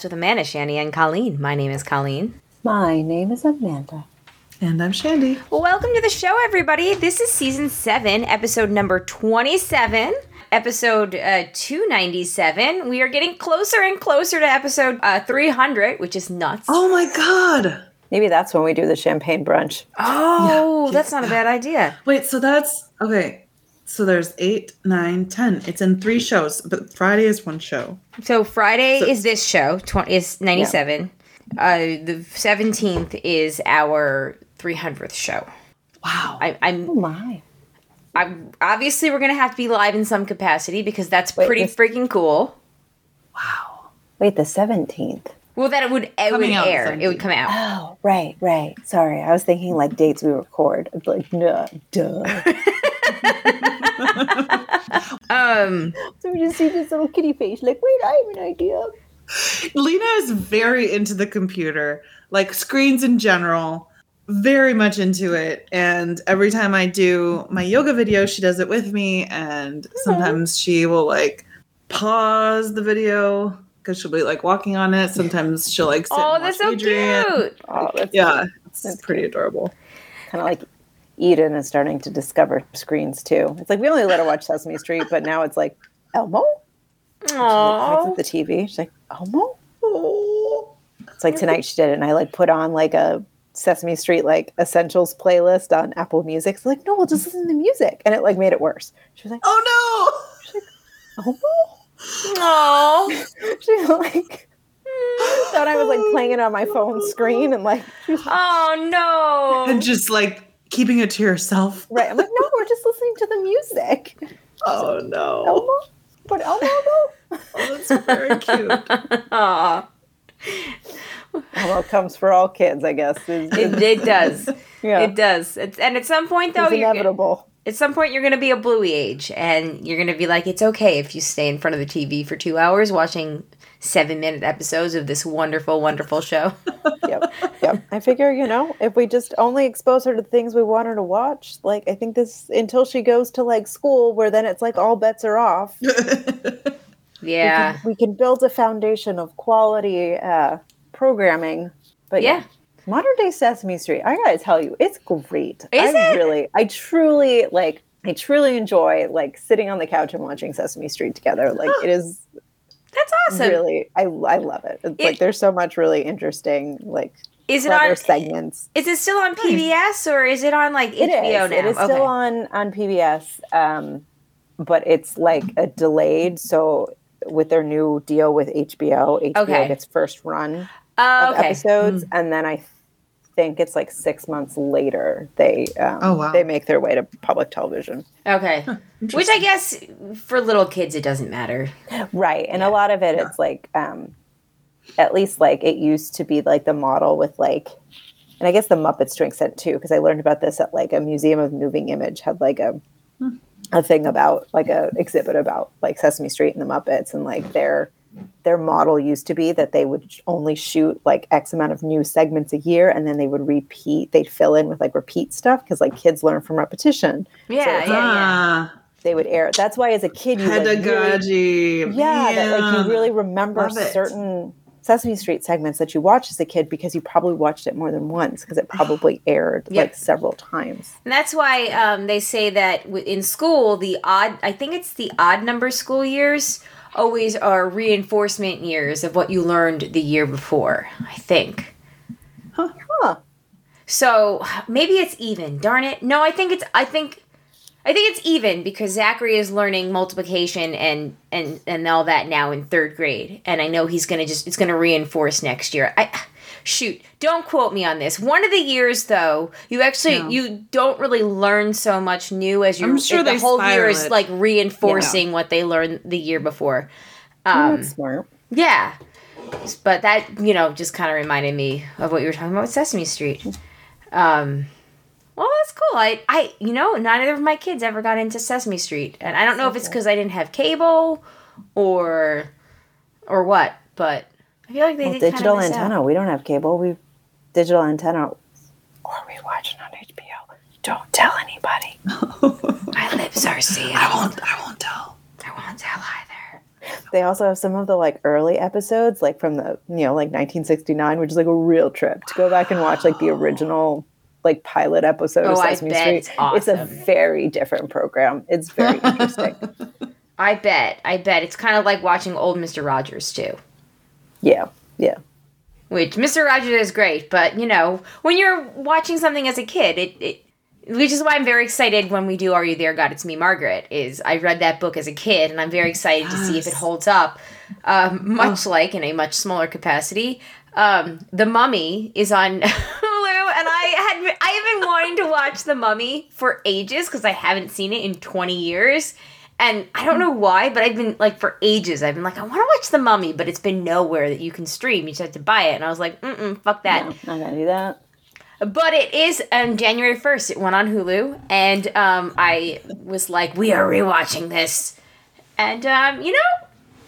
to the broadcast with Amanda, Shandy, and Colleen. My name is Colleen. My name is Amanda. And I'm Shandy. Welcome to the show, everybody. This is season seven, episode number 27, episode uh, 297. We are getting closer and closer to episode uh, 300, which is nuts. Oh my god. Maybe that's when we do the champagne brunch. Oh, that's not a bad idea. Wait, so that's okay. So there's eight, nine, ten. It's in three shows, but Friday is one show. So Friday So- is this show, tw- is 97. Uh, the 17th is our 300th show. Wow. I, I'm Oh my. I'm obviously we're gonna have to be live in some capacity because that's Wait, pretty this- freaking cool. wow. Wait, the 17th. Well, that it would it would Coming out air. It would come out. Oh, right, right. Sorry. I was thinking like dates we record. It's like, no, duh. Um, so we just see this little kitty face, like, wait, I have an idea. Lena is very into the computer, like screens in general, very much into it. And every time I do my yoga video, she does it with me. And sometimes she will like pause the video because she'll be like walking on it. Sometimes she'll like sit oh, that's so Adrian. cute. Oh, that's Yeah, it's That's pretty adorable. kind of like Eden is starting to discover screens too. It's like we only let her watch Sesame Street, but now it's like, Elmo? She points Aww. at the TV. She's like, Elmo? Oh. It's like tonight she did it, and I like put on like a Sesame Street like essentials playlist on Apple Music. So like, no, we'll just listen to the music, and it like made it worse. She was like, Oh no. Elmo? Aww. She like thought I was like playing it on my phone screen, and like, Oh no! no. And just like keeping it to yourself. right. I'm like, no, we're just listening to the music. Oh no. Elmo? But Elmo though? Oh, that's very cute. Aw. Elmo comes for all kids, I guess. Is, It, it does. yeah, It does. It's, and at some point, though, it's you're, inevitable. at some point you're going to be a bluey age, and you're going to be like, it's okay if you stay in front of the TV for two hours watching seven minute episodes of this wonderful, wonderful show. yep, yep. I figure, you know, if we just only expose her to things we want her to watch, like I think this until she goes to like school, where then it's like all bets are off. we yeah. can, we can build a foundation of quality uh, programming. But yeah. Yeah. modern day Sesame Street, I gotta tell you, it's great. Is I it? really, I truly like. I truly enjoy like sitting on the couch and watching Sesame Street together. Like it is That's awesome. really, I I love it. It's like there's so much really interesting like Is it on? segments. Is it still on PBS or is it on like It is. HBO now? It is Okay. still on on PBS, um, but it's like a delayed. So with their new deal with HBO, HBO Okay. gets first run Oh, of okay. episodes, and then I think it's like six months later they um, Oh, wow. they make their way to public television. Okay. Which I guess for little kids it doesn't matter. Right. And a lot of it, it's like, um, at least like it used to be like the model with like, and I guess the Muppets to an extent too, because I learned about this at like a Museum of Moving Image had like a, a thing about like a exhibit about like Sesame Street and the Muppets and like their, their model used to be that they would only shoot like X amount of new segments a year and then they would repeat, they'd fill in with like repeat stuff because like kids learn from repetition. Yeah, yeah, yeah. Ah, They would air. That's why as a kid you like, really- pedagogy. yeah, that like you really remember Love it. certain Sesame Street segments that you watched as a kid because you probably watched it more than once because it probably aired Yep. like several times. And that's why um, they say that in school, the odd, I think it's the odd number school years always are reinforcement years of what you learned the year before, I think. Huh. So maybe it's even. Darn it. No, I think it's, I think. I think it's even because Zachary is learning multiplication and and and all that now in third grade, and I know he's gonna just it's gonna reinforce next year. I shoot, don't quote me on this. One of the years though, you actually No. you don't really learn so much new as you. I'm sure the they whole year spiral is it. like reinforcing what they learned the year before. Um, that's smart. yeah, but that you know just kind of reminded me of what you were talking about with Sesame Street. Um, well, that's cool. I, I, you know, neither of my kids ever got into Sesame Street, and I don't know if it's because I didn't have cable, or, or what. But I feel like they Well, did digital kind of antenna. We don't have cable. We digital antenna. Or we watch it on HBO. Don't tell anybody. My lips are sealed. I won't. I won't tell. I won't tell either. they also have some of the like early episodes, like from the you know like 1969, which is like a real trip to go back and watch like the original like pilot episode Oh, of I Sesame bet Street. it's It's a very different program. It's very interesting. I bet. I bet it's kind of like watching old Mister Rogers too. Yeah, yeah. Which Mr. Rogers is great, but you know, when you're watching something as a kid, it, it which is why I'm very excited when we do Are You There, God? It's Me, Margaret. Is I read that book as a kid, and I'm very excited to see if it holds up. Um, much like in a much smaller capacity, um, The Mummy is on Hulu, and I had I have been wanting to watch The Mummy for ages because I haven't seen it in 20 years. And I don't know why, but I've been like for ages. I've been like, I want to watch The Mummy, but it's been nowhere that you can stream. You just have to buy it. And I was like, mm fuck that. No, I'm gonna do that. But it is on January 1st. It went on Hulu. And um, I was like, we are rewatching this. And, um, you know,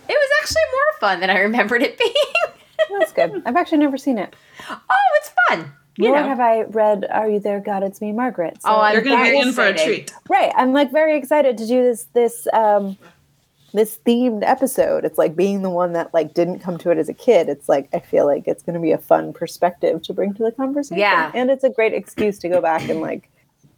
it was actually more fun than I remembered it being. That's good. I've actually never seen it. oh, it's fun. You Nor know. have I read Are You There, God? It's Me, Margaret. So Oh, I'm You're gonna be in for a treat. right. I'm like very excited to do this this um this themed episode. It's like being the one that like didn't come to it as a kid. It's like I feel like it's going to be a fun perspective to bring to the conversation. Yeah. and it's a great excuse to go back and like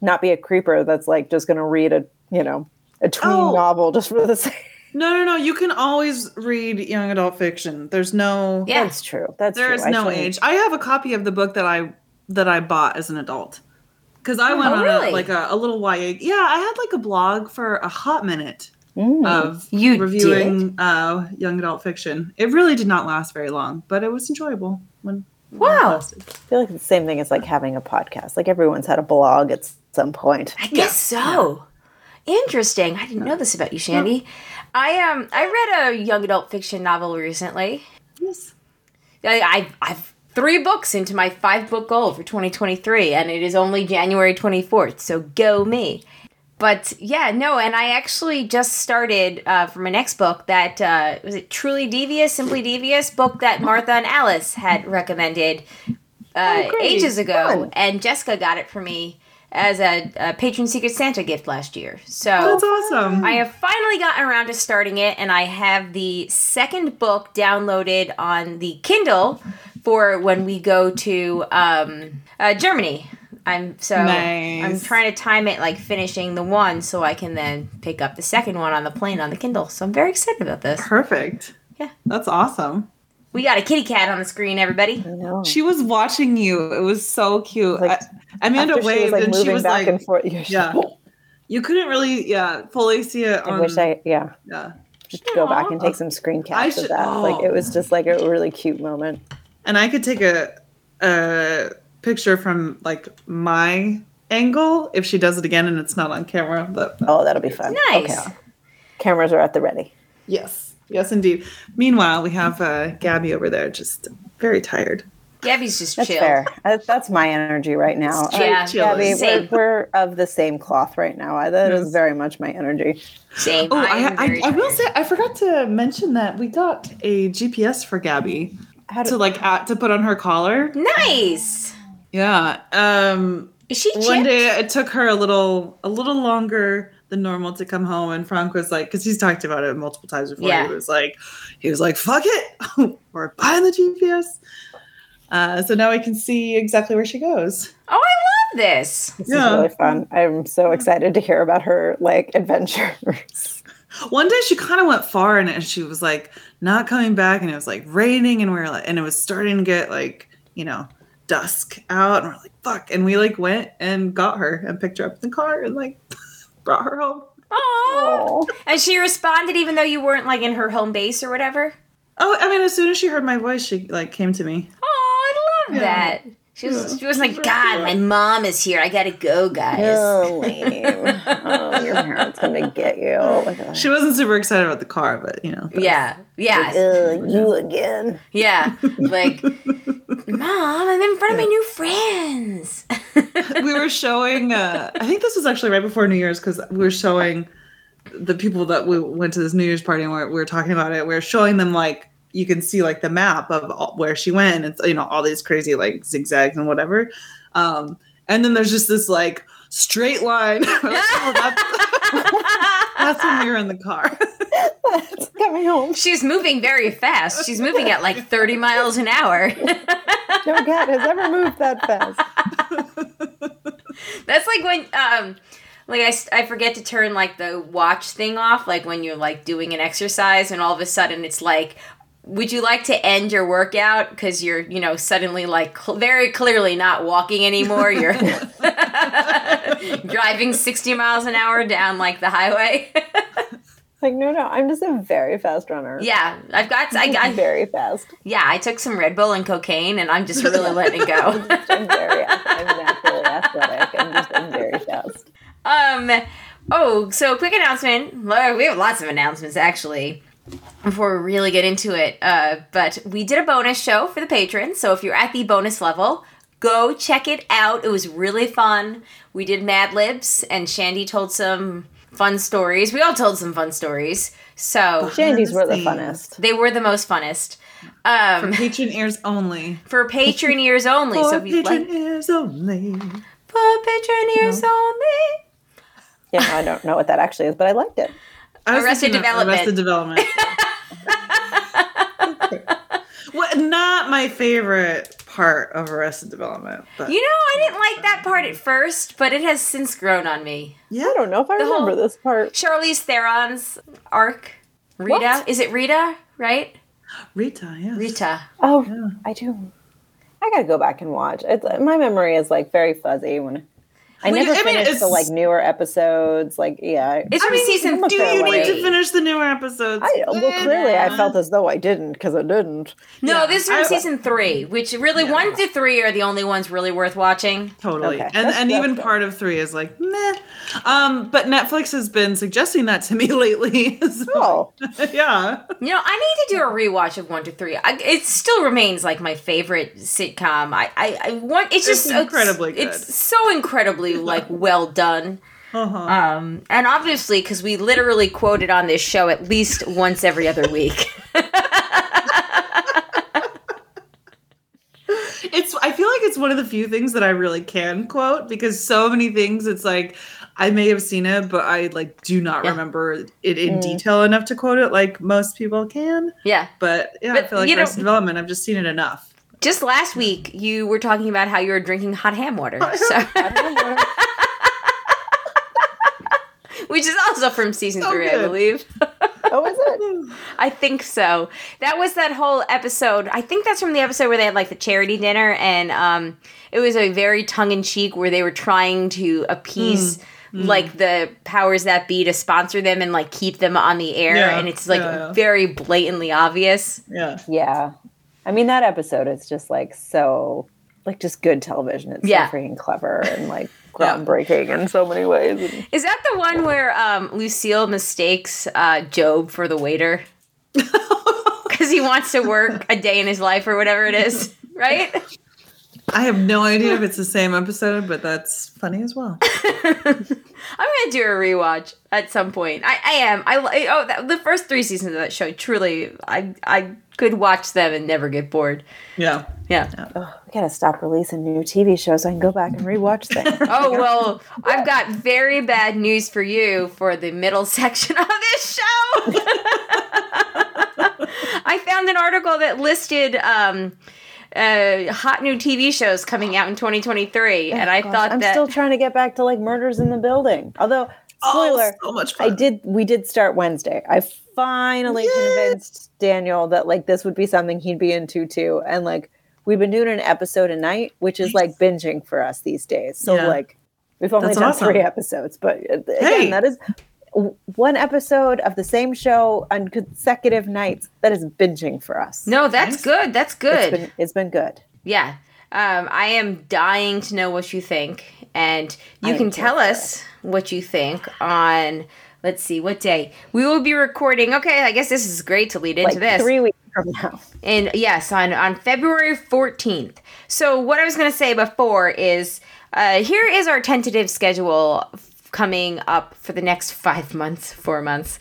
not be a creeper that's like just going to read a you know a tween Oh. novel just for the sake. No, no, no. You can always read young adult fiction. There's no Yeah. That's true. That's there true. is I no shouldn't- age. I have a copy of the book that I that I bought as an adult. Because I went Oh, on really? a, like a, a little YA. Yeah, I had like a blog for a hot minute Mm. of You reviewing uh, young adult fiction. It really did not last very long, but it was enjoyable when. when Wow. lasted. I feel like it's the same thing as like having a podcast. Like everyone's had a blog at some point. I guess so. Interesting. I didn't know this about you, Shandy. I um I read a young adult fiction novel recently. Yes. I, I've I've three books into my five book goal for 2023, and it is only January 24th. So go me. But yeah, no, and I actually just started uh, for my next book that uh, was it Truly Devious, Simply Devious book that Martha and Alice had recommended uh, Oh, ages ago, Fun. and Jessica got it for me as a, a patron secret Santa gift last year. So That's awesome. I have finally gotten around to starting it, and I have the second book downloaded on the Kindle for when we go to um, uh, Germany. I'm so Nice. I'm trying to time it like finishing the one so I can then pick up the second one on the plane on the Kindle. So I'm very excited about this. Perfect. Yeah. That's awesome. We got a kitty cat on the screen, everybody. I know. She was watching you. It was so cute. Like, I, Amanda After she waved was like and she was back like, and forth. You're yeah. you couldn't really, yeah, fully see it. I On, wish I yeah. yeah. Just go back and take some screen caps should- of that. Like it was just like a really cute moment. And I could take a a picture from like my angle if she does it again and it's not on camera. But Oh, that'll be fun. Nice. Okay. Cameras are at the ready. yes, yes, indeed. Meanwhile, we have uh, Gabby over there, just very tired. Gabby's just chill. That's chill. fair. Uh, That's my energy right now. It's Uh, Yeah, chill. Gabby, we're, we're of the same cloth right now. I- That is Yes. very much my energy. Same. Oh, I, I, I, I will say I forgot to mention that we got a GPS for Gabby How do, to like at, to put on her collar. Nice. Yeah. Um. Is she one day it took her a little a little longer than normal to come home and frank was like because he's talked about it multiple times before Yeah. he was like he was like fuck it we're buying the gps uh, so now we can see exactly where she goes Oh, I love this. this Yeah. is really fun. I'm so excited to hear about her like adventures. One day she kind of went far and she was like not coming back and it was like raining and we were like and it was starting to get like you know dusk out and we're like fuck and we like went and got her and picked her up in the car and like brought her home Oh. Oh, And she responded even though you weren't like in her home base or whatever. oh i mean as soon as she heard my voice she like came to me Oh, I love Yeah. that. She was Yeah. she was like, God, my mom is here. I gotta go, guys. oh, lame. oh, your parents gonna get you. Like, She wasn't super excited about the car, but you know. Yeah, yeah, Ugh, you again. yeah. Like, mom, I'm in front of my new friends. we were showing. Uh, I think this was actually right before New Year's because we were showing the people that we went to this New Year's party and we were, we were talking about it. We were showing them like you can see like the map of all, where she went and it's you know all these crazy like zigzags and whatever. Um, and then there's just this like straight line. Like, oh, that's, That's when we were in the car. It's coming home. She's moving very fast. She's moving at like 30 miles an hour. No cat has ever moved that fast. That's like when um like I forget to turn like the watch thing off like when you're like doing an exercise and all of a sudden it's like would you like to end your workout because you're you know suddenly like cl- very clearly not walking anymore you're driving 60 miles an hour down like the highway Like, no, no, I'm just a very fast runner. yeah i've got i got very fast. yeah i took some red bull and cocaine and i'm just really letting it go I'm very, I'm naturally athletic. I'm just, I'm very fast. Um. Oh, so quick announcement. We have lots of announcements actually. Before we really get into it, uh, but we did a bonus show for the patrons. So if you're at the bonus level, go check it out. It was really fun. We did Mad Libs, and Shandy told some fun stories. We all told some fun stories. So Shandy's were the funnest. they were the most funnest. Um, Patron ears only. for patron ears only. so For if patron like, ears only. for patron ears only. Yeah, I don't know what that actually is, but I liked it. I was Arrested thinking Development. Arrested Development. what? Not my favorite part of Arrested Development, but You know, I didn't like that part at first, but it has since grown on me. yeah, I don't know if I The whole- remember this part. Charlize Theron's arc. Rita? What? Is it Rita? Right? Rita. Yes. Rita. Oh, Yeah. I do. I gotta go back and watch. It's, my memory is like very fuzzy when I Well, never I mean, finished the like newer episodes. Like, yeah, It's I mean, season I'm Do you way. need to finish the newer episodes? I well clearly I felt as though I didn't because I didn't. No, Yeah, this is from I- season three, which really Yeah. one to three are the only ones really worth watching. Totally. Okay. And That's- and that's even good. part of three is like, meh. Um, but Netflix has been suggesting that to me lately. so, Oh, yeah. You know, I need to do a rewatch of one to three. I, it still remains like my favorite sitcom. I, I, I want. It's just It's incredibly good. It's so incredibly like well done. Uh-huh. Um, and obviously, because we literally quote it on this show at least once every other week. It's I feel like it's one of the few things that I really can quote because so many things it's like I may have seen it, but I like do not Yeah. remember it in Mm. detail enough to quote it like most people can. yeah. But yeah, I feel like Arrested Development, I've just seen it enough. Just last week, you were talking about how you were drinking hot ham water, Hot so, I which is also from season So three, I believe. Oh, is it? I think so. That was that whole episode. I think that's from the episode where they had like the charity dinner, and um, it was a very tongue in cheek where they were trying to appease. Mm. Like the powers that be to sponsor them and like keep them on the air, Yeah, and it's like yeah, yeah. very blatantly obvious. Yeah. Yeah. I mean, that episode is just like so, like just good television. It's Yeah. so freaking clever and like groundbreaking in so many ways. And Is that the one where um, Lucille mistakes uh, Job for the waiter because he wants to work a day in his life or whatever it is, right? I have no idea if it's the same episode, but that's funny as well. I'm gonna do a rewatch at some point. I, I am. I li- oh that, the first three seasons of that show. Truly, I I could watch them and never get bored. Yeah. Yeah. oh, we gotta stop releasing new TV shows so I can go back and rewatch them. Oh well, I've got very bad news for you for the middle section of this show. I found an article that listed um, uh, hot new TV shows coming out in 2023, and I Gosh, thought I'm that still trying to get back to like Murders in the Building. Although, spoiler, Oh, so much fun. I did. We did start Wednesday. I finally Yay! convinced Daniel that like this would be something he'd be into too, and like we've been doing an episode a night, which is like binging for us these days. So Yeah. like we've only That's done awesome. three episodes, but uh, again, Hey! that is w- one episode of the same show on consecutive nights. That is binging for us. no, that's Nice. good. That's good. it's been it's been good. Yeah. Um, I am dying to know what you think. And you I can tell here for us what you think on, let's see, what day? We will be recording. Okay, I guess this is great to lead into Like this. three weeks from now. And yes, on, on February 14th. So, what I was going to say before is uh, here is our tentative schedule f- coming up for the next five months, four months.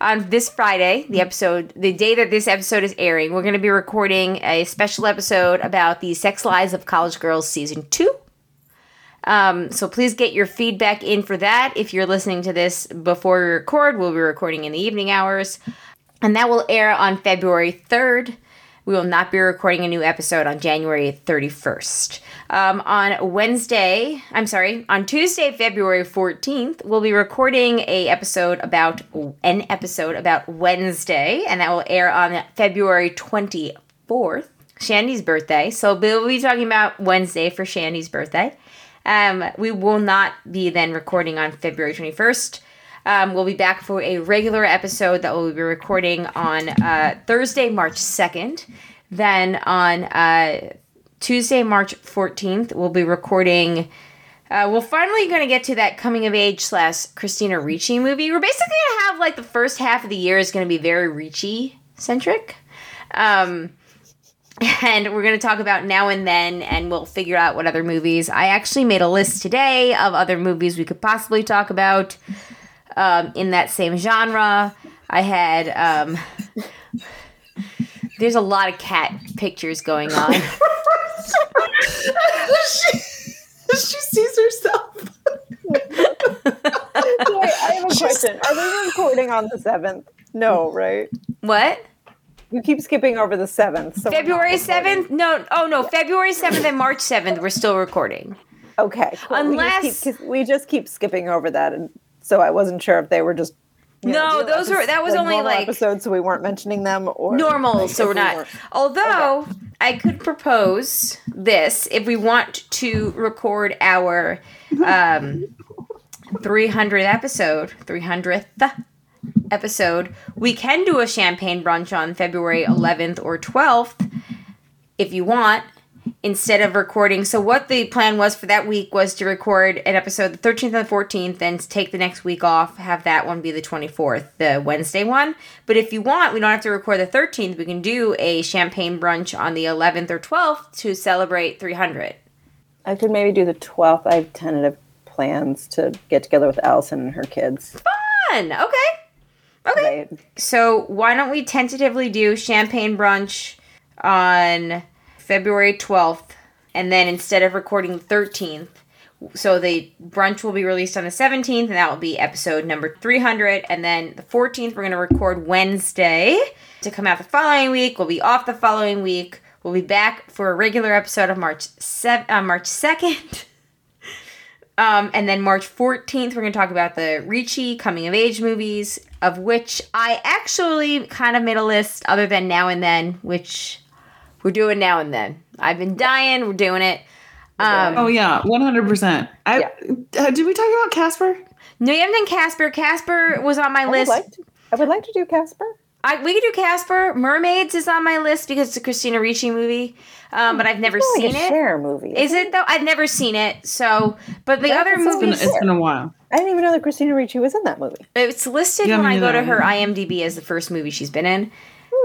On this Friday, the episode, the day that this episode is airing, we're going to be recording a special episode about the Sex Lives of College Girls season two. Um, so please get your feedback in for that. If you're listening to this before we record, we'll be recording in the evening hours. And that will air on February 3rd. We will not be recording a new episode on January 31st. Um, on Wednesday, I'm sorry, on Tuesday, February 14th, we'll be recording a episode about an episode about Wednesday, and that will air on February 24th, Shandy's birthday. So we'll be talking about Wednesday for Shandy's birthday. Um, we will not be then recording on February 21st. Um, we'll be back for a regular episode that we'll be recording on uh, Thursday, March 2nd. Then on uh, Tuesday, March 14th, we'll be recording. Uh, we're finally going to get to that coming of age slash Christina Ricci movie. We're basically going to have like the first half of the year is going to be very Ricci centric. Um, and we're going to talk about now and then and we'll figure out what other movies i actually made a list today of other movies we could possibly talk about um, in that same genre i had um, there's a lot of cat pictures going on she, she sees herself. Wait, I have a question. Are we recording on the seventh? No, right? what You keep skipping over the seventh. So february 7th no oh no february 7th and march 7th we're still recording Okay. Cool. Unless- we just, keep, 'cause we just keep skipping over that, and so I wasn't sure if they were just. you No, real those were- that was only, like, episodes, so we weren't mentioning them or normal, like, so we're not. weren't- Although I could propose this if we want to record our um, 300th episode, 300th episode, we can do a champagne brunch on February 11th or 12th if you want. Instead of recording, so what the plan was for that week was to record an episode the 13th and the 14th, then take the next week off, have that one be the 24th, the Wednesday one. But if you want, we don't have to record the 13th. We can do a champagne brunch on the 11th or 12th to celebrate 300. I could maybe do the twelfth. I have tentative plans to get together with Allison and her kids. Fun. Okay. Okay. Right? So why don't we tentatively do champagne brunch on February 12th, and then instead of recording the 13th, so the brunch will be released on the 17th, and that will be episode number 300. And then the 14th, we're going to record Wednesday to come out the following week. We'll be off the following week. We'll be back for a regular episode of March 7, uh, March 2nd. Um, and then March 14th, we're going to talk about the Ricci coming of age movies, of which I actually kind of made a list other than Now and Then, which we're doing now and then. I've been dying, we're doing it. Um, Oh yeah, one hundred percent. I uh, did we talk about Casper? no, you haven't done Casper. Casper was on my I would list. like to. I would like to do Casper. I, we could do Casper. Mermaids is on my list because it's a Christina Ricci movie, um, but I've never It's seen like a it. Cher movie. Is it though? I've never seen it. So, but the Yeah, other movie it's been, been a while. I didn't even know that Christina Ricci was in that movie. It's listed Yeah, when I go to her IMDb as the first movie she's been in.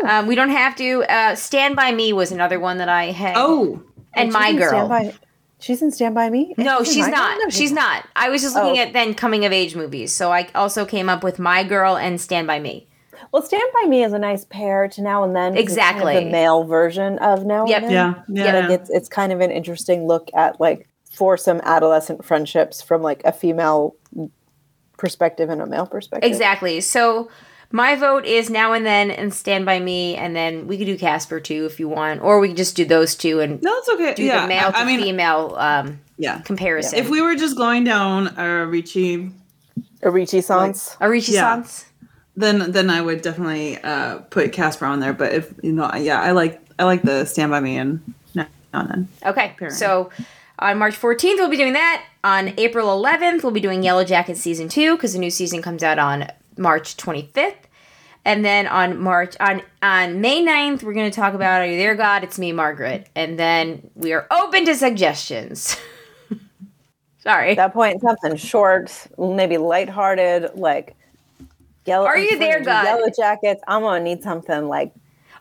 Um, we don't have to. Uh, Stand by Me was another one that I had. Oh, and My Girl. Stand By- she's in Stand By Me. no, in she's My Girl? not. No, She's not. I was just looking Oh. at then coming of age movies. So I also came up with My Girl and Stand by Me. Well, Stand By Me is a nice pair to Now and Then. 'cause it's kind of Exactly. the male version of Now Yep. and Then. yeah, yeah. Like it's it's kind of an interesting look at like for some adolescent friendships from like a female perspective and a male perspective. Exactly. So my vote is Now and Then and Stand by Me, and then we could do Casper too if you want, or we could just do those two and no, it's okay. do yeah, the male to I, I mean, female um, yeah. comparison. If we were just going down a Ricci, A Ricci songs. a Ricci Yeah. songs. then then I would definitely uh, put Casper on there. But if you know, yeah, I like I like the Stand by Me and now and then. Okay, Fair so on March 14th, we'll be doing that. On April 11th, we'll be doing Yellow Jacket Season 2 because the new season comes out on March 25th. And then on March on on May 9th, we're going to talk about Are You There, God? It's Me, Margaret. And then we are open to suggestions. Sorry. At that point, something short, maybe lighthearted, like yellow. Are You There, God? Yellow jackets. I'm gonna need something like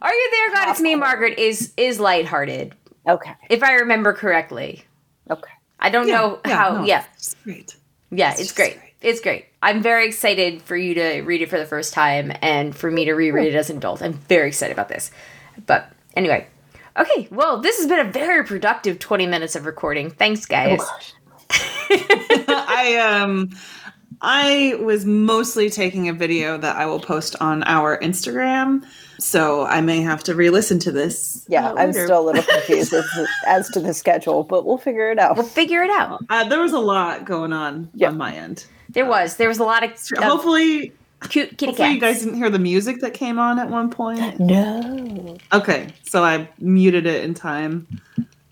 Are You There, God? It's Me, Margaret is is lighthearted, okay, if I remember correctly. okay. I don't know how. no, yeah. it's great. Yeah, It's it's, great. great. It's great. I'm very excited for you to read it for the first time and for me to reread it as an adult. I'm very excited about this. But anyway, okay. Well, this has been a very productive 20 minutes of recording. Thanks, Oh guys. gosh. I um I was mostly taking a video that I will post on our Instagram. So I may have to re-listen to this. Yeah, uh, I'm still a little confused as, to- as to the schedule, but we'll figure it out. we'll figure it out. Uh, there was a lot going on Yeah. on my end. There was there was a lot of, of hopefully, cute kitty hopefully cats. you guys didn't hear the music that came on at one point. No. Okay, so I muted it in time.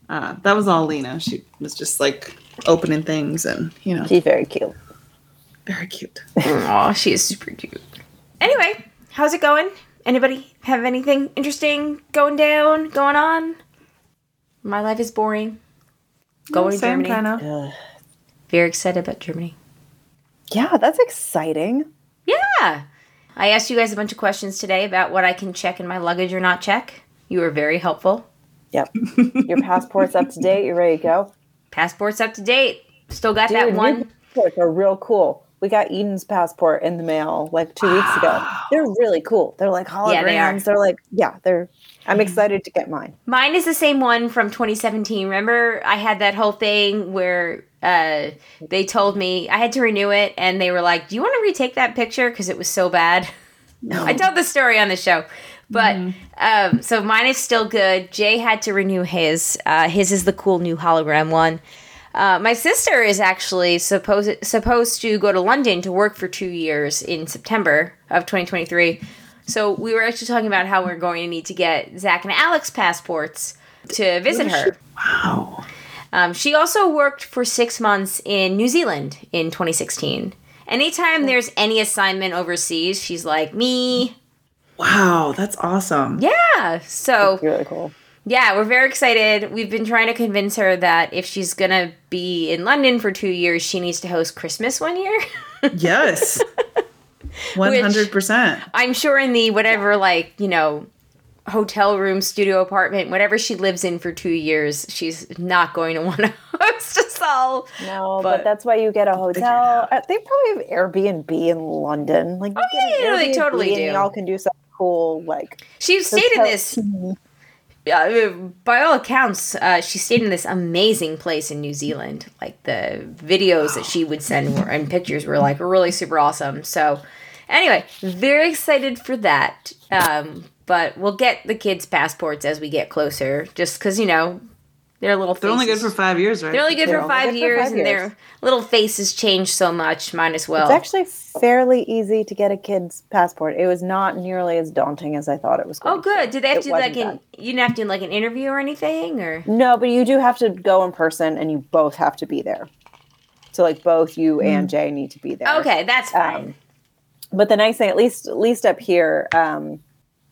Uh, that was all Lena. She was just like opening things and you know, She's very cute. very cute. Aw, she is super cute. Anyway, how's it going? Anybody have anything interesting going down, going on? My life is boring. Going to Same Germany. kind of. Very excited about Germany. Yeah, that's exciting. Yeah. I asked you guys a bunch of questions today about what I can check in my luggage or not check. You were very helpful. Yep. Your passport's up to date. You're ready to go. Passport's up to date. Still got that Dude, new one. passports are real cool. We got Eden's passport in the mail like two weeks ago. They're really cool. They're like holograms. Yeah, they are. They're like, yeah, they're. I'm excited to get mine. Mine is the same one from 2017. Remember, I had that whole thing where uh, they told me I had to renew it, and they were like, "Do you want to retake that picture because it was so bad?" No, I told the story on the show, but um, so mine is still good. Jay had to renew his. Uh, his is the cool new hologram one. Uh, my sister is actually supposed supposed to go to London to work for two years in September of 2023. So we were actually talking about how we're going to need to get Zach and Alex passports to visit her. Wow. Um, she also worked for six months in New Zealand in 2016. Anytime there's any assignment overseas, she's like, me. Wow, that's awesome. Yeah. So, Really cool. Yeah, we're very excited. We've been trying to convince her that if she's going to be in London for two years, she needs to host Christmas one year. Yes. One hundred percent. I'm sure in the whatever, like, you know, hotel room, studio apartment, whatever she lives in for two years, she's not going to want to host us all. No, But- but, that's why you get a hotel. Uh, They probably have Airbnb in London. Like, you Oh, get an yeah, they Airbnb totally and do. Y'all can do something cool. Like, She stayed in hotel- this uh, by all accounts, uh, she stayed in this amazing place in New Zealand. Like the videos that she would send were, and pictures were like really super awesome. So, anyway, very excited for that. Um, but we'll get the kids' passports as we get closer, just because you know their little. They're only good for five years, right? They're only good They're for only five good for years, five and their little faces change so much. Might as well. it's actually fairly easy to get a kid's passport. It was not nearly as daunting as I thought it was. oh, Going to be. Oh good. Did they have It to like wasn't an? You didn't have to do like an interview or anything, or No, but you do have to go in person, and you both have to be there. So, like, both you and Jay need to be there. okay, that's fine. Um, but the nice thing, at least at least up here, um,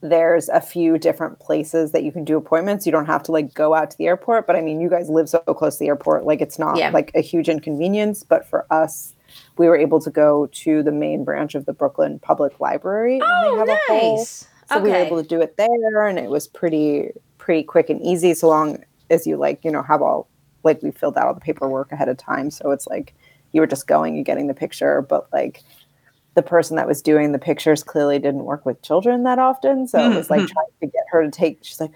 there's a few different places that you can do appointments. You don't have to like go out to the airport. But I mean, you guys live so close to the airport, like it's not Yeah. like a huge inconvenience. But for us, we were able to go to the main branch of the Brooklyn Public Library, oh, and they oh, have a whole nice. so we were able to do it there, and it was pretty pretty quick and easy. So long as you like, you know, have all like we filled out all the paperwork ahead of time. So it's like you were just going and getting the picture, but like the person that was doing the pictures clearly didn't work with children that often. So it was like Mhm. trying to get her to take. She's like,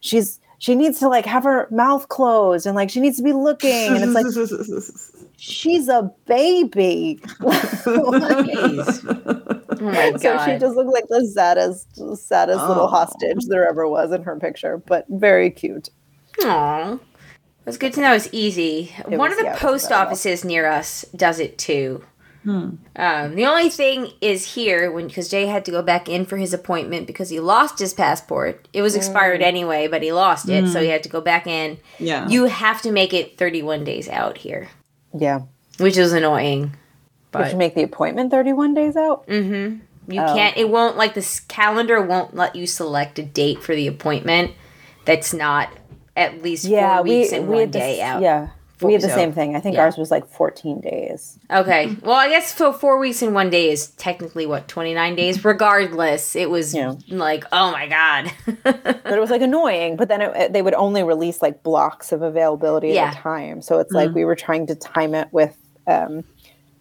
she's she needs to like have her mouth closed and like she needs to be looking, and it's like she's a baby. Jeez. Oh my So she just looked like the saddest, saddest little Oh. hostage there ever was in her picture, but very cute. Aww. It was good to know it's easy. It One was- of the yeah, post offices near us does it too. Hmm. Um, the only thing is here when because Jay had to go back in for his appointment because he lost his passport. It was Mm. expired anyway, but he lost it, so he had to go back in. Yeah. You have to make it 31 days out here, Yeah. which is annoying. Did But you make the appointment 31 days out? mm-hmm. you Oh, can't. It won't like this calendar won't let you select a date for the appointment that's not at least four weeks and one day out. Yeah. We had the So, same thing. I think yeah. ours was like 14 days. Okay. Well, I guess for four weeks and one day is technically what twenty nine days. Regardless, it was Yeah. like, oh my god. But it was like annoying. But then it, it- they would only release like blocks of availability Yeah. at a time. So it's like we were trying to time it with um,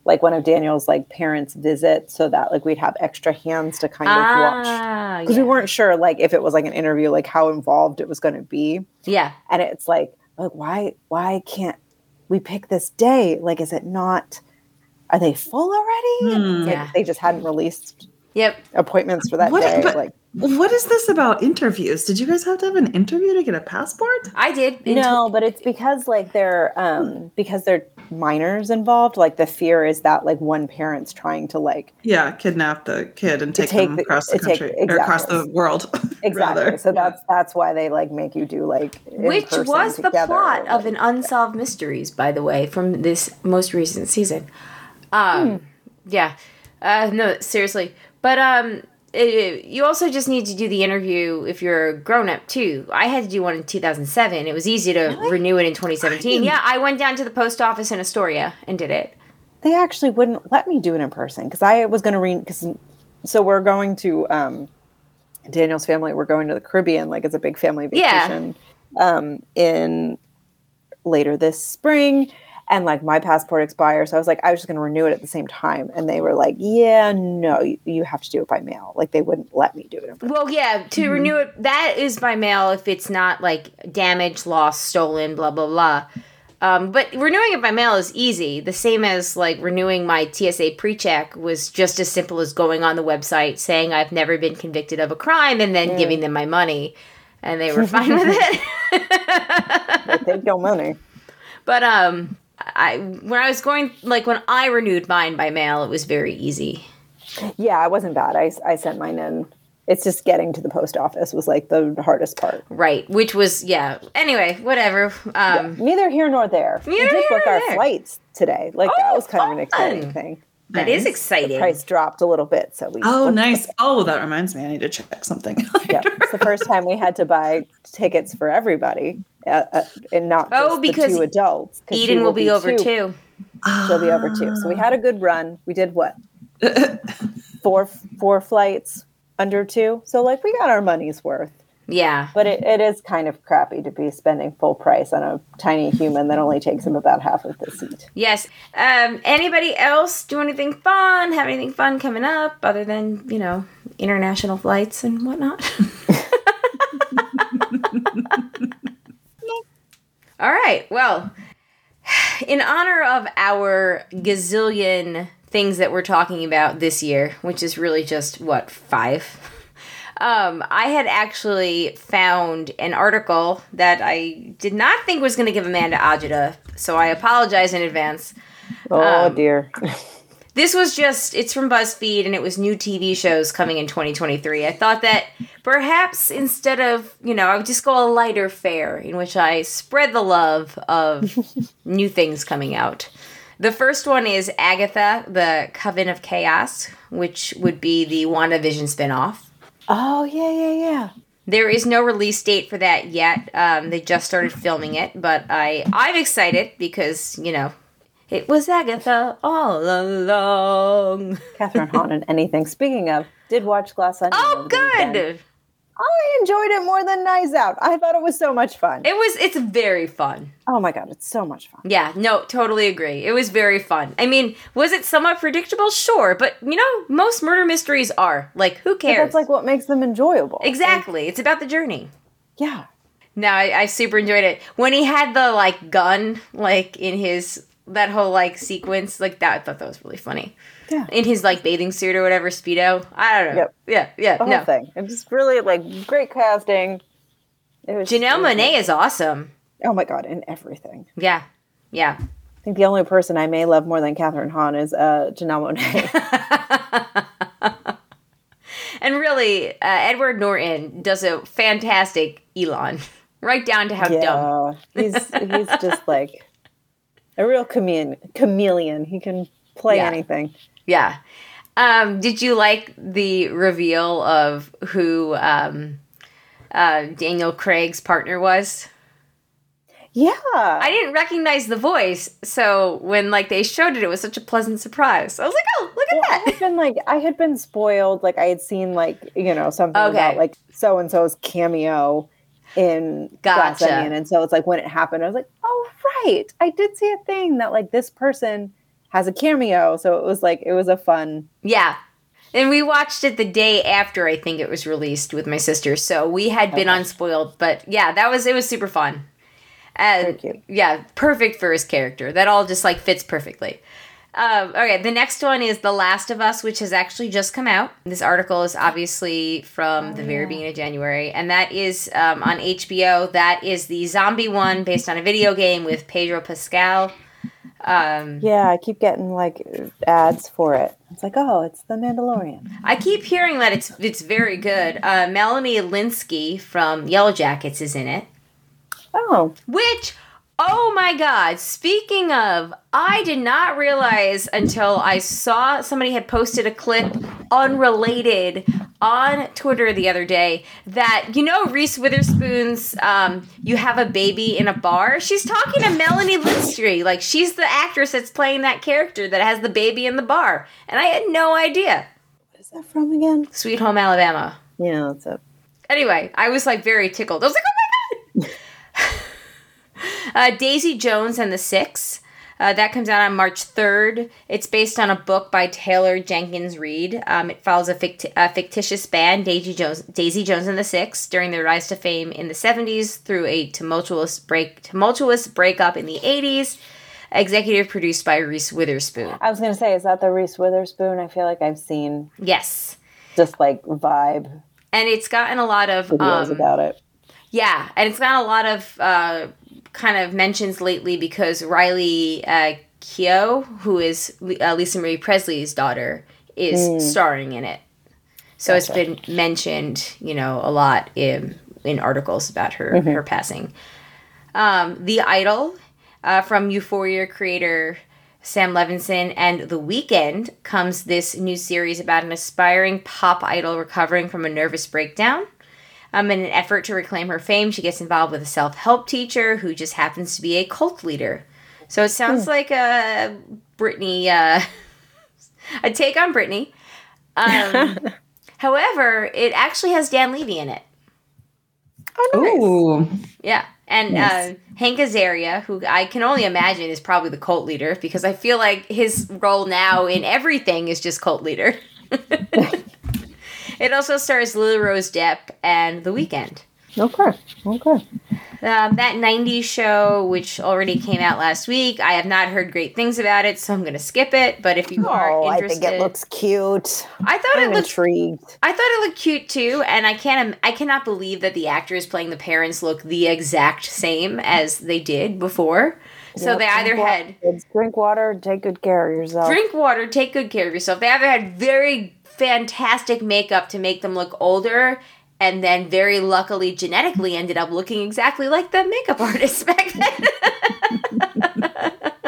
like one of Daniel's like parents' visit so that like we'd have extra hands to kind of watch. ah, Because yeah. we weren't sure like if it was like an interview, like how involved it was going to be. yeah. and it's like like why why can't we pick this day. Like, is it not? Are they full already? And like Yeah. they just hadn't released Yep. appointments for that What- day. but- like, What is this about interviews? Did you guys have to have an interview to get a passport? I did. in no, but it's because like they're um because they're minors involved. Like the fear is that like one parent's trying to like Yeah, kidnap the kid and take, take them across the to take- country or across the world. exactly. So that's that's why they like make you do like Which was the together, plot of like- an Unsolved Mysteries, by the way, from this most recent season. Um, Yeah. Uh, no, seriously. But um, it, you also just need to do the interview if you're a grown up, too. I had to do one in 2007. It was easy to renew it in 2017. Yeah, I went down to the post office in Astoria and did it. they actually wouldn't let me do it in person because I was going to read because so we're going to um Daniel's family we're going to the Caribbean like it's a big family Yeah. vacation um in later this spring and like my passport expires so I was like I was just going to renew it at the same time and they were like yeah no you, you have to do it by mail like they wouldn't let me do it. Well, yeah, to renew it, that is by mail if it's not like damaged, lost, stolen, blah, blah, blah. Um, but renewing it by mail is easy. The same as like renewing my TSA pre check was just as simple as going on the website, saying I've never been convicted of a crime, and then giving them my money. And they were fine with it. they take your money but um, I when I was going like when I renewed mine by mail, it was very easy. yeah it wasn't bad I, I sent mine in it's just getting to the post office was like the hardest part Right, which was yeah. Anyway, whatever. Um, Neither here nor there. we Neither did here book nor our there. flights today. Like that Oh, was kind of an exciting thing. That is Nice. exciting. Price dropped a little bit, so we. Oh, nice. Oh, that reminds me. I need to check something. Yeah, it's the first time we had to buy tickets for everybody, uh, uh, and not just Oh, because the two adults. Eden will be, over too. She'll be over too. So we had a good run. We did what? four four flights under two. So like we got our money's worth. Yeah. But it, it is kind of crappy to be spending full price on a tiny human that only takes him about half of the seat. Yes. Um, anybody else do anything fun? Have anything fun coming up other than, you know, international flights and whatnot? All right. Well, in honor of our gazillion things that we're talking about this year, which is really just what, five? Um, I had actually found an article that I did not think was going to give Amanda agita, so I apologize in advance. Oh Um, dear. This was just, it's from BuzzFeed and it was new TV shows coming in 2023. I thought that perhaps instead of, you know, I would just go a lighter fare in which I spread the love of new things coming out. The first one is Agatha, the Coven of Chaos, which would be the WandaVision spinoff. Oh yeah, yeah, yeah. There is no release date for that yet. Um, they just started filming it, but I I'm excited because you know it was Agatha all along. Kathryn Hahn and anything. Speaking of, did watch Glass Onion. Oh, good. I enjoyed it more than Knives Out. I thought it was so much fun. It was. It's very fun. oh my god, it's so much fun. Yeah. No. Totally agree. It was very fun. I mean, was it somewhat predictable? Sure, but you know, most murder mysteries are. Like, who But cares? that's like what makes them enjoyable. exactly. It's about the journey. Yeah. No, I, I super enjoyed it when he had the like gun like in his that whole like sequence like that. I thought that was really funny. Yeah. In his like bathing suit or whatever speedo. I don't know. Yep. Yeah, yeah. The whole no, thing. It was really like great casting. It was Janelle Monáe is awesome. Oh my god, in everything. Yeah, yeah. I think the only person I may love more than Kathryn Hahn is uh, Janelle Monáe. And really, uh, Edward Norton does a fantastic Elon, right down to how dumb. yeah, he's he's just like a real chameleon. Chameleon. He can play Yeah. anything. Yeah. Um, did you like the reveal of who um, uh, Daniel Craig's partner was? Yeah. I didn't recognize the voice, so when like they showed it, it was such a pleasant surprise. I was like, "Oh, look Well, I at that!" had been like I had been spoiled. Like I had seen like you know something Okay. about like so and so's cameo in Glass Gotcha. Onion, and so it's like when it happened, I was like, oh right, I did see a thing that like this person has a cameo. So it was like it was a fun. Yeah, and we watched it the day after I think it was released with my sister, so we had been Okay. unspoiled. But yeah, that was it was super fun. And yeah, perfect for his character. That all just like fits perfectly. Um, okay, the next one is The Last of Us, which has actually just come out. This article is obviously from the very beginning of January, and that is um, on HBO. That is the zombie one based on a video game with Pedro Pascal. Um, Yeah, I keep getting like ads for it. It's like, oh, it's the Mandalorian. I keep hearing that it's it's very good. Uh, Melanie Lynskey from Yellow Jackets is in it. Oh, Which, oh my god, speaking of, I did not realize until I saw somebody had posted a clip unrelated on Twitter the other day that, you know, Reese Witherspoon's um, You Have a Baby in a Bar? She's talking to Melanie Lynskey. Like, she's the actress that's playing that character that has the baby in the bar. And I had no idea. what is that from again? Sweet Home Alabama. Yeah, that's it. Anyway, I was like very tickled. I was like, oh my god! uh, Daisy Jones and the Six. Uh, that comes out on March 3rd. It's based on a book by Taylor Jenkins Reid. Um, it follows a, ficti- a fictitious band, Daisy Jones, Daisy Jones and the Six, during their rise to fame in the 70s through a tumultuous break tumultuous breakup in the 80s. Executive produced by Reese Witherspoon. I was gonna say, is that the Reese Witherspoon? I feel like I've seen Yes, just like vibe and it's gotten a lot of videos um, about it. Yeah, and it's got a lot of uh, kind of mentions lately because Riley uh, Keough, who is uh, Lisa Marie Presley's daughter, is starring in it. So it's been mentioned, you know, a lot in in articles about her her passing. Um, the Idol uh, from Euphoria creator Sam Levinson and The Weeknd comes this new series about an aspiring pop idol recovering from a nervous breakdown. Um, in an effort to reclaim her fame, she gets involved with a self help teacher who just happens to be a cult leader. So it sounds like a Britney, uh, a take on Britney. Um, however, it actually has Dan Levy in it. Oh, nice. Ooh. Yeah. And Nice. uh, Hank Azaria, who I can only imagine is probably the cult leader because I feel like his role now in everything is just cult leader. it also stars Lily Rose Depp and The Weeknd. Okay. Okay. Um, that 90s show, which already came out last week, I have not heard great things about it, so I'm going to skip it. But if you are Oh, I interested, think it looks cute. I thought I'm it looked intrigued. I thought it looked cute too, and I can't. I cannot believe that the actors playing the parents look the exact same as they did before. So Yep, they either had water, drink water, take good care of yourself. drink water, take good care of yourself. They either had very fantastic makeup to make them look older, and then very luckily genetically ended up looking exactly like the makeup artist back then.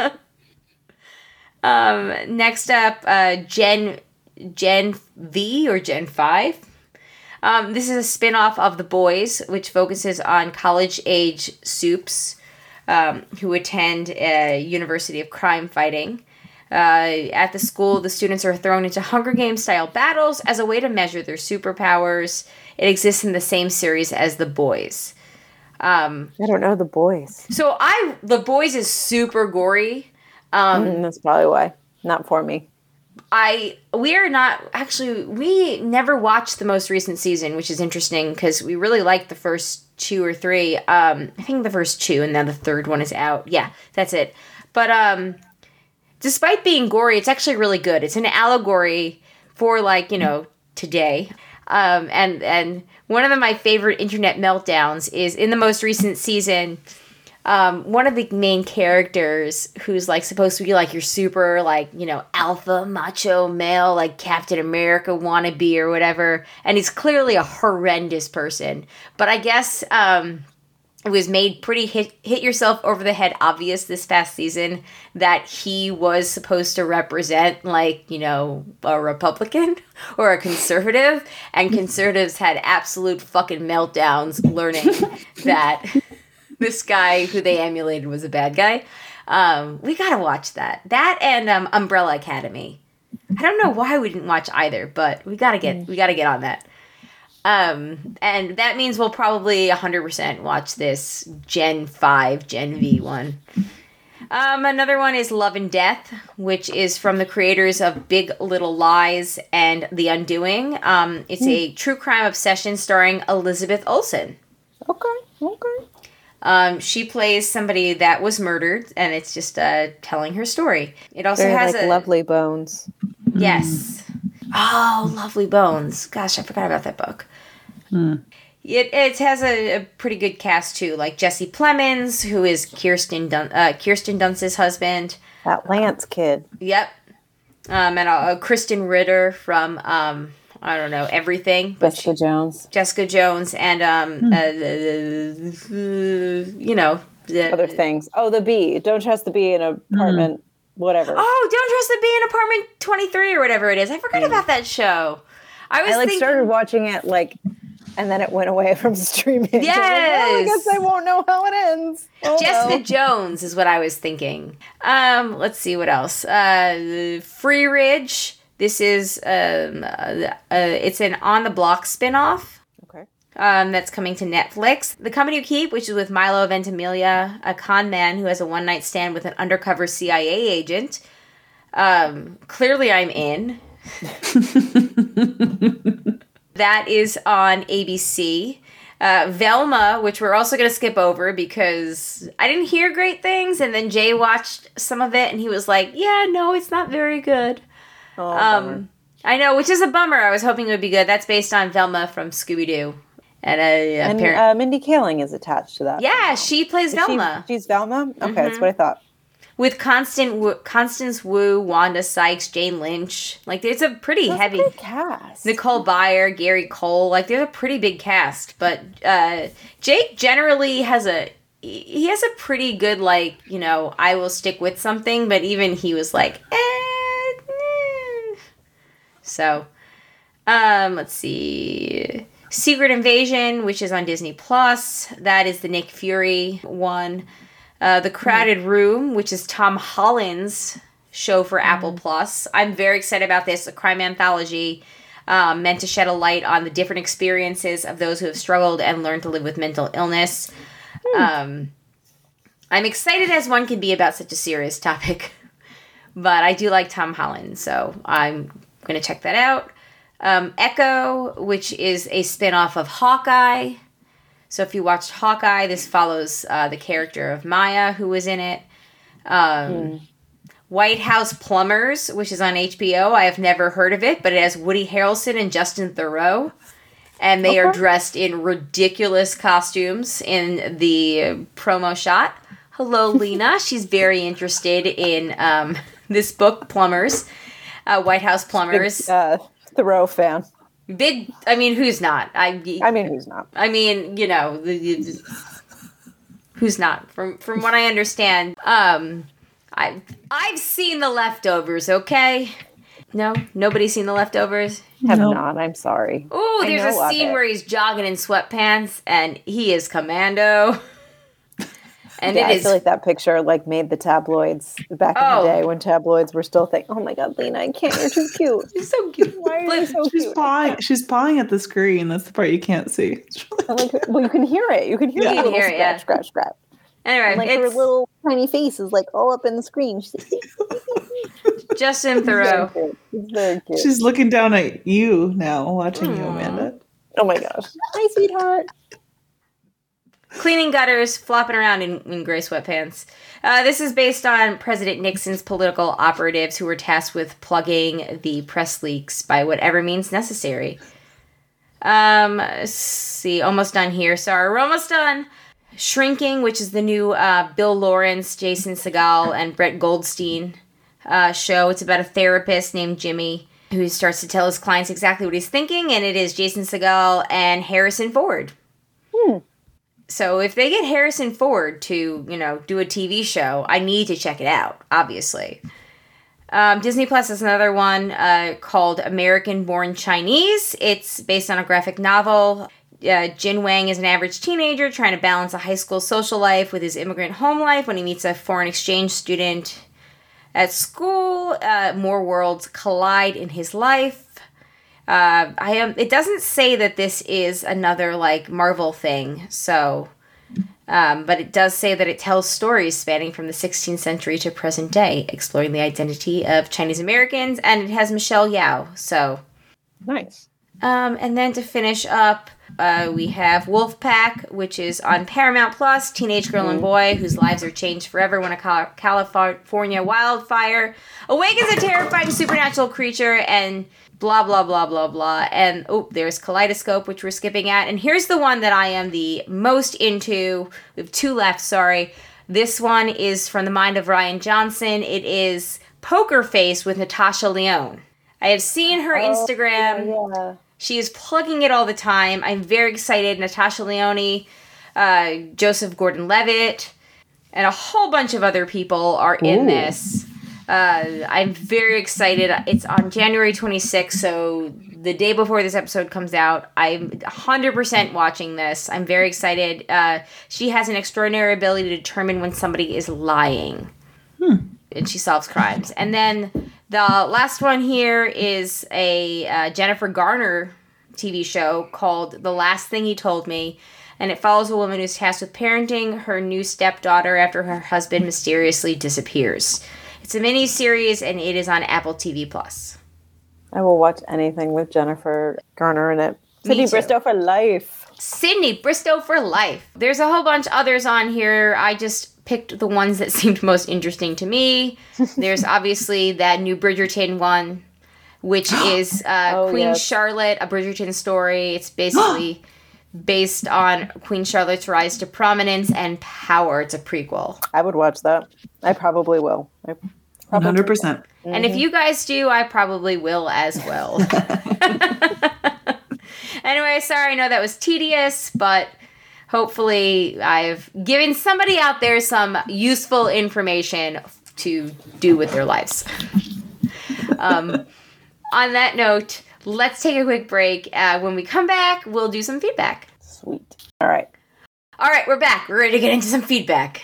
um, next up, uh, Gen Gen V or Gen Five. Um, this is a spin off of The Boys, which focuses on college age supes um, who attend a University of Crime Fighting. Uh, at the school, the students are thrown into Hunger Games style battles as a way to measure their superpowers. It exists in the same series as The Boys. Um, I don't know the boys. so I, The Boys is super gory. Um, Mm, that's probably why. Not for me. I we are not actually we never watched the most recent season, which is interesting because we really liked the first two or three. Um, I think the first two, and then the third one is out. Yeah, that's it. But um, despite being gory, it's actually really good. It's an allegory for like you know today. Um, and and one of the, my favorite internet meltdowns is in the most recent season um, one of the main characters who's like supposed to be like your super like you know alpha macho male like Captain America wannabe or whatever, and he's clearly a horrendous person. But I guess um, it was made pretty hit hit yourself over the head obvious this past season that he was supposed to represent like you know a Republican or a conservative, and conservatives had absolute fucking meltdowns learning that this guy who they emulated was a bad guy. Um, we gotta watch that. That and um, Umbrella Academy. I don't know why we didn't watch either, but we gotta get we gotta get on that. Um, and that means we'll probably 100% watch this Gen 5, Gen V one. Um, another one is Love and Death, which is from the creators of Big Little Lies and The Undoing. Um, it's a true crime obsession starring Elizabeth Olsen. Okay. Okay. Um, she plays somebody that was murdered, and it's just uh, telling her story. It also Very has like a lovely bones. yes. Oh, Lovely Bones. Gosh, I forgot about that book. It, it has a, a pretty good cast too, like Jesse Plemons, who is Kirsten Dun- uh, Kirsten Dunst's husband. That Lance kid. Yep. Um, and uh, Krysten Ritter from um, I don't know everything, Jessica Jones. Jessica Jones and um, uh, the- the- you know the Other things. Oh, the bee. Don't trust the bee in an apartment. Whatever. Oh, don't trust the bee in apartment twenty three or whatever it is. I forgot about that show. I was I like thinking, started watching it like, and then it went away from streaming. So I'm like, well, I guess I won't know how it ends. Oh, Jessica well. Jones is what I was thinking. Um, let's see what else. Uh, Freeridge. This is um, uh, uh, it's an on the block spinoff. Okay. um, that's coming to Netflix. The Company You Keep, which is with Milo Ventimiglia, a con man who has a one night stand with an undercover CIA agent. Um, clearly, I'm in. that is on ABC. Uh, Velma, which we're also going to skip over because I didn't hear great things, and then Jay watched some of it and he was like, "Yeah, no, it's not very good." Oh. Um, I know, which is a bummer. I was hoping it would be good. That's based on Velma from Scooby Doo, and uh, and apparent- uh, Mindy Kaling is attached to that. yeah, she plays Is she- Velma she's Velma. Okay, that's what I thought. With Constant Wu, Constance Wu, Wanda Sykes, Jane Lynch. Like, there's a pretty That's a heavy good cast. Nicole Byer, Gary Cole. Like, there's a pretty big cast. But uh, Jake generally has a he has a pretty good like you know I will stick with something. But even he was like, eh, eh. so um, let's see. Secret Invasion, which is on Disney Plus. That is the Nick Fury one. Uh, the Crowded Room, which is Tom Holland's show for Apple Plus. I'm very excited about this. A crime anthology um, meant to shed a light on the different experiences of those who have struggled and learned to live with mental illness. Um, I'm excited as one can be about such a serious topic, but I do like Tom Holland, so I'm going to check that out. Um, Echo, which is a spin off of Hawkeye. So if you watched Hawkeye, this follows uh, the character of Maya, who was in it. Um, White House Plumbers, which is on HBO. I have never heard of it, but it has Woody Harrelson and Justin Theroux. And they are dressed in ridiculous costumes in the promo shot. Hello, Lena. She's very interested in um, this book, Plumbers. Uh, White House Plumbers. Big, uh, Theroux fan. Big, I mean, who's not? I, I mean, who's not? I mean, you know, the, the- who's not? From from what I understand, um, I I've seen the leftovers. Okay, no, nobody's seen the leftovers. Have Nope. not. I'm sorry. Oh, there's a scene where he's jogging in sweatpants and he is commando. And yeah, it I is feel like that picture like made the tabloids back in Oh. the day when tabloids were still thinking, "Oh my God, Lena, I can't. You're too cute. he's so cute. Why are you so She's cute?" pawing. She's pawing at the screen. That's the part you can't see. Like. Well, you can hear it. You can hear You the can little hear it, yeah. scratch, scratch, scratch. Anyway, And, like her little tiny face is like all up in the screen. She's Justin Theroux. very cute. She's looking down at you now, watching you, Amanda. oh my gosh. Hi, sweetheart. Cleaning gutters, flopping around in, in gray sweatpants. Uh, this is based on President Nixon's political operatives who were tasked with plugging the press leaks by whatever means necessary. Um, see, almost done here. Sorry, we're almost done. Shrinking, which is the new uh, Bill Lawrence, Jason Segel, and Brett Goldstein uh, show. It's about a therapist named Jimmy who starts to tell his clients exactly what he's thinking, and it is Jason Segel and Harrison Ford. So if they get Harrison Ford to, you know, do a TV show, I need to check it out, obviously. Um, Disney Plus is another one uh, called American Born Chinese. It's based on a graphic novel. Uh, Jin Wang is an average teenager trying to balance a high school social life with his immigrant home life when he meets a foreign exchange student at school. Uh, more worlds collide in his life. Uh, I am. It doesn't say that this is another like Marvel thing, so. Um, but it does say that it tells stories spanning from the 16th century to present day, exploring the identity of Chinese Americans, and it has Michelle Yeoh. So, Nice. Um, and then to finish up, uh, we have Wolfpack, which is on Paramount Plus. Teenage girl and boy whose lives are changed forever when a California wildfire awakens a terrifying supernatural creature and blah blah blah blah blah. And oh, there's Kaleidoscope, which we're skipping at. And here's the one that I am the most into. We have two left. Sorry. This one is from the mind of Rian Johnson. It is Poker Face with Natasha Lyonne. I have seen her Instagram. Oh, yeah. She is plugging it all the time. I'm very excited. Natasha Lyonne, uh, Joseph Gordon Levitt, and a whole bunch of other people are in Ooh. this. Uh, I'm very excited. It's on January 26th, so the day before this episode comes out. I'm 100% watching this. I'm very excited. Uh, she has an extraordinary ability to determine when somebody is lying and she solves crimes. And then the last one here is a uh, Jennifer Garner TV show called The Last Thing He Told Me. And it follows a woman who's tasked with parenting her new stepdaughter after her husband mysteriously disappears. It's a mini series and it is on Apple TV Plus. I will watch anything with Jennifer Garner in it. Sydney. Bristow for life. Sydney Bristow for life. There's a whole bunch others on here. I just picked the ones that seemed most interesting to me. There's obviously that new Bridgerton one, which is uh, Oh, Queen yes. Charlotte, a Bridgerton story. It's basically based on Queen Charlotte's rise to prominence and power. It's a prequel. I would watch that. I probably will. I probably 100%. And if you guys do, I probably will as well. anyway, sorry, I know that was tedious, but hopefully I've given somebody out there some useful information to do with their lives. um, on that note, let's take a quick break. Uh, when we come back, we'll do some feedback. Sweet. All right. All right, we're back. We're ready to get into some feedback.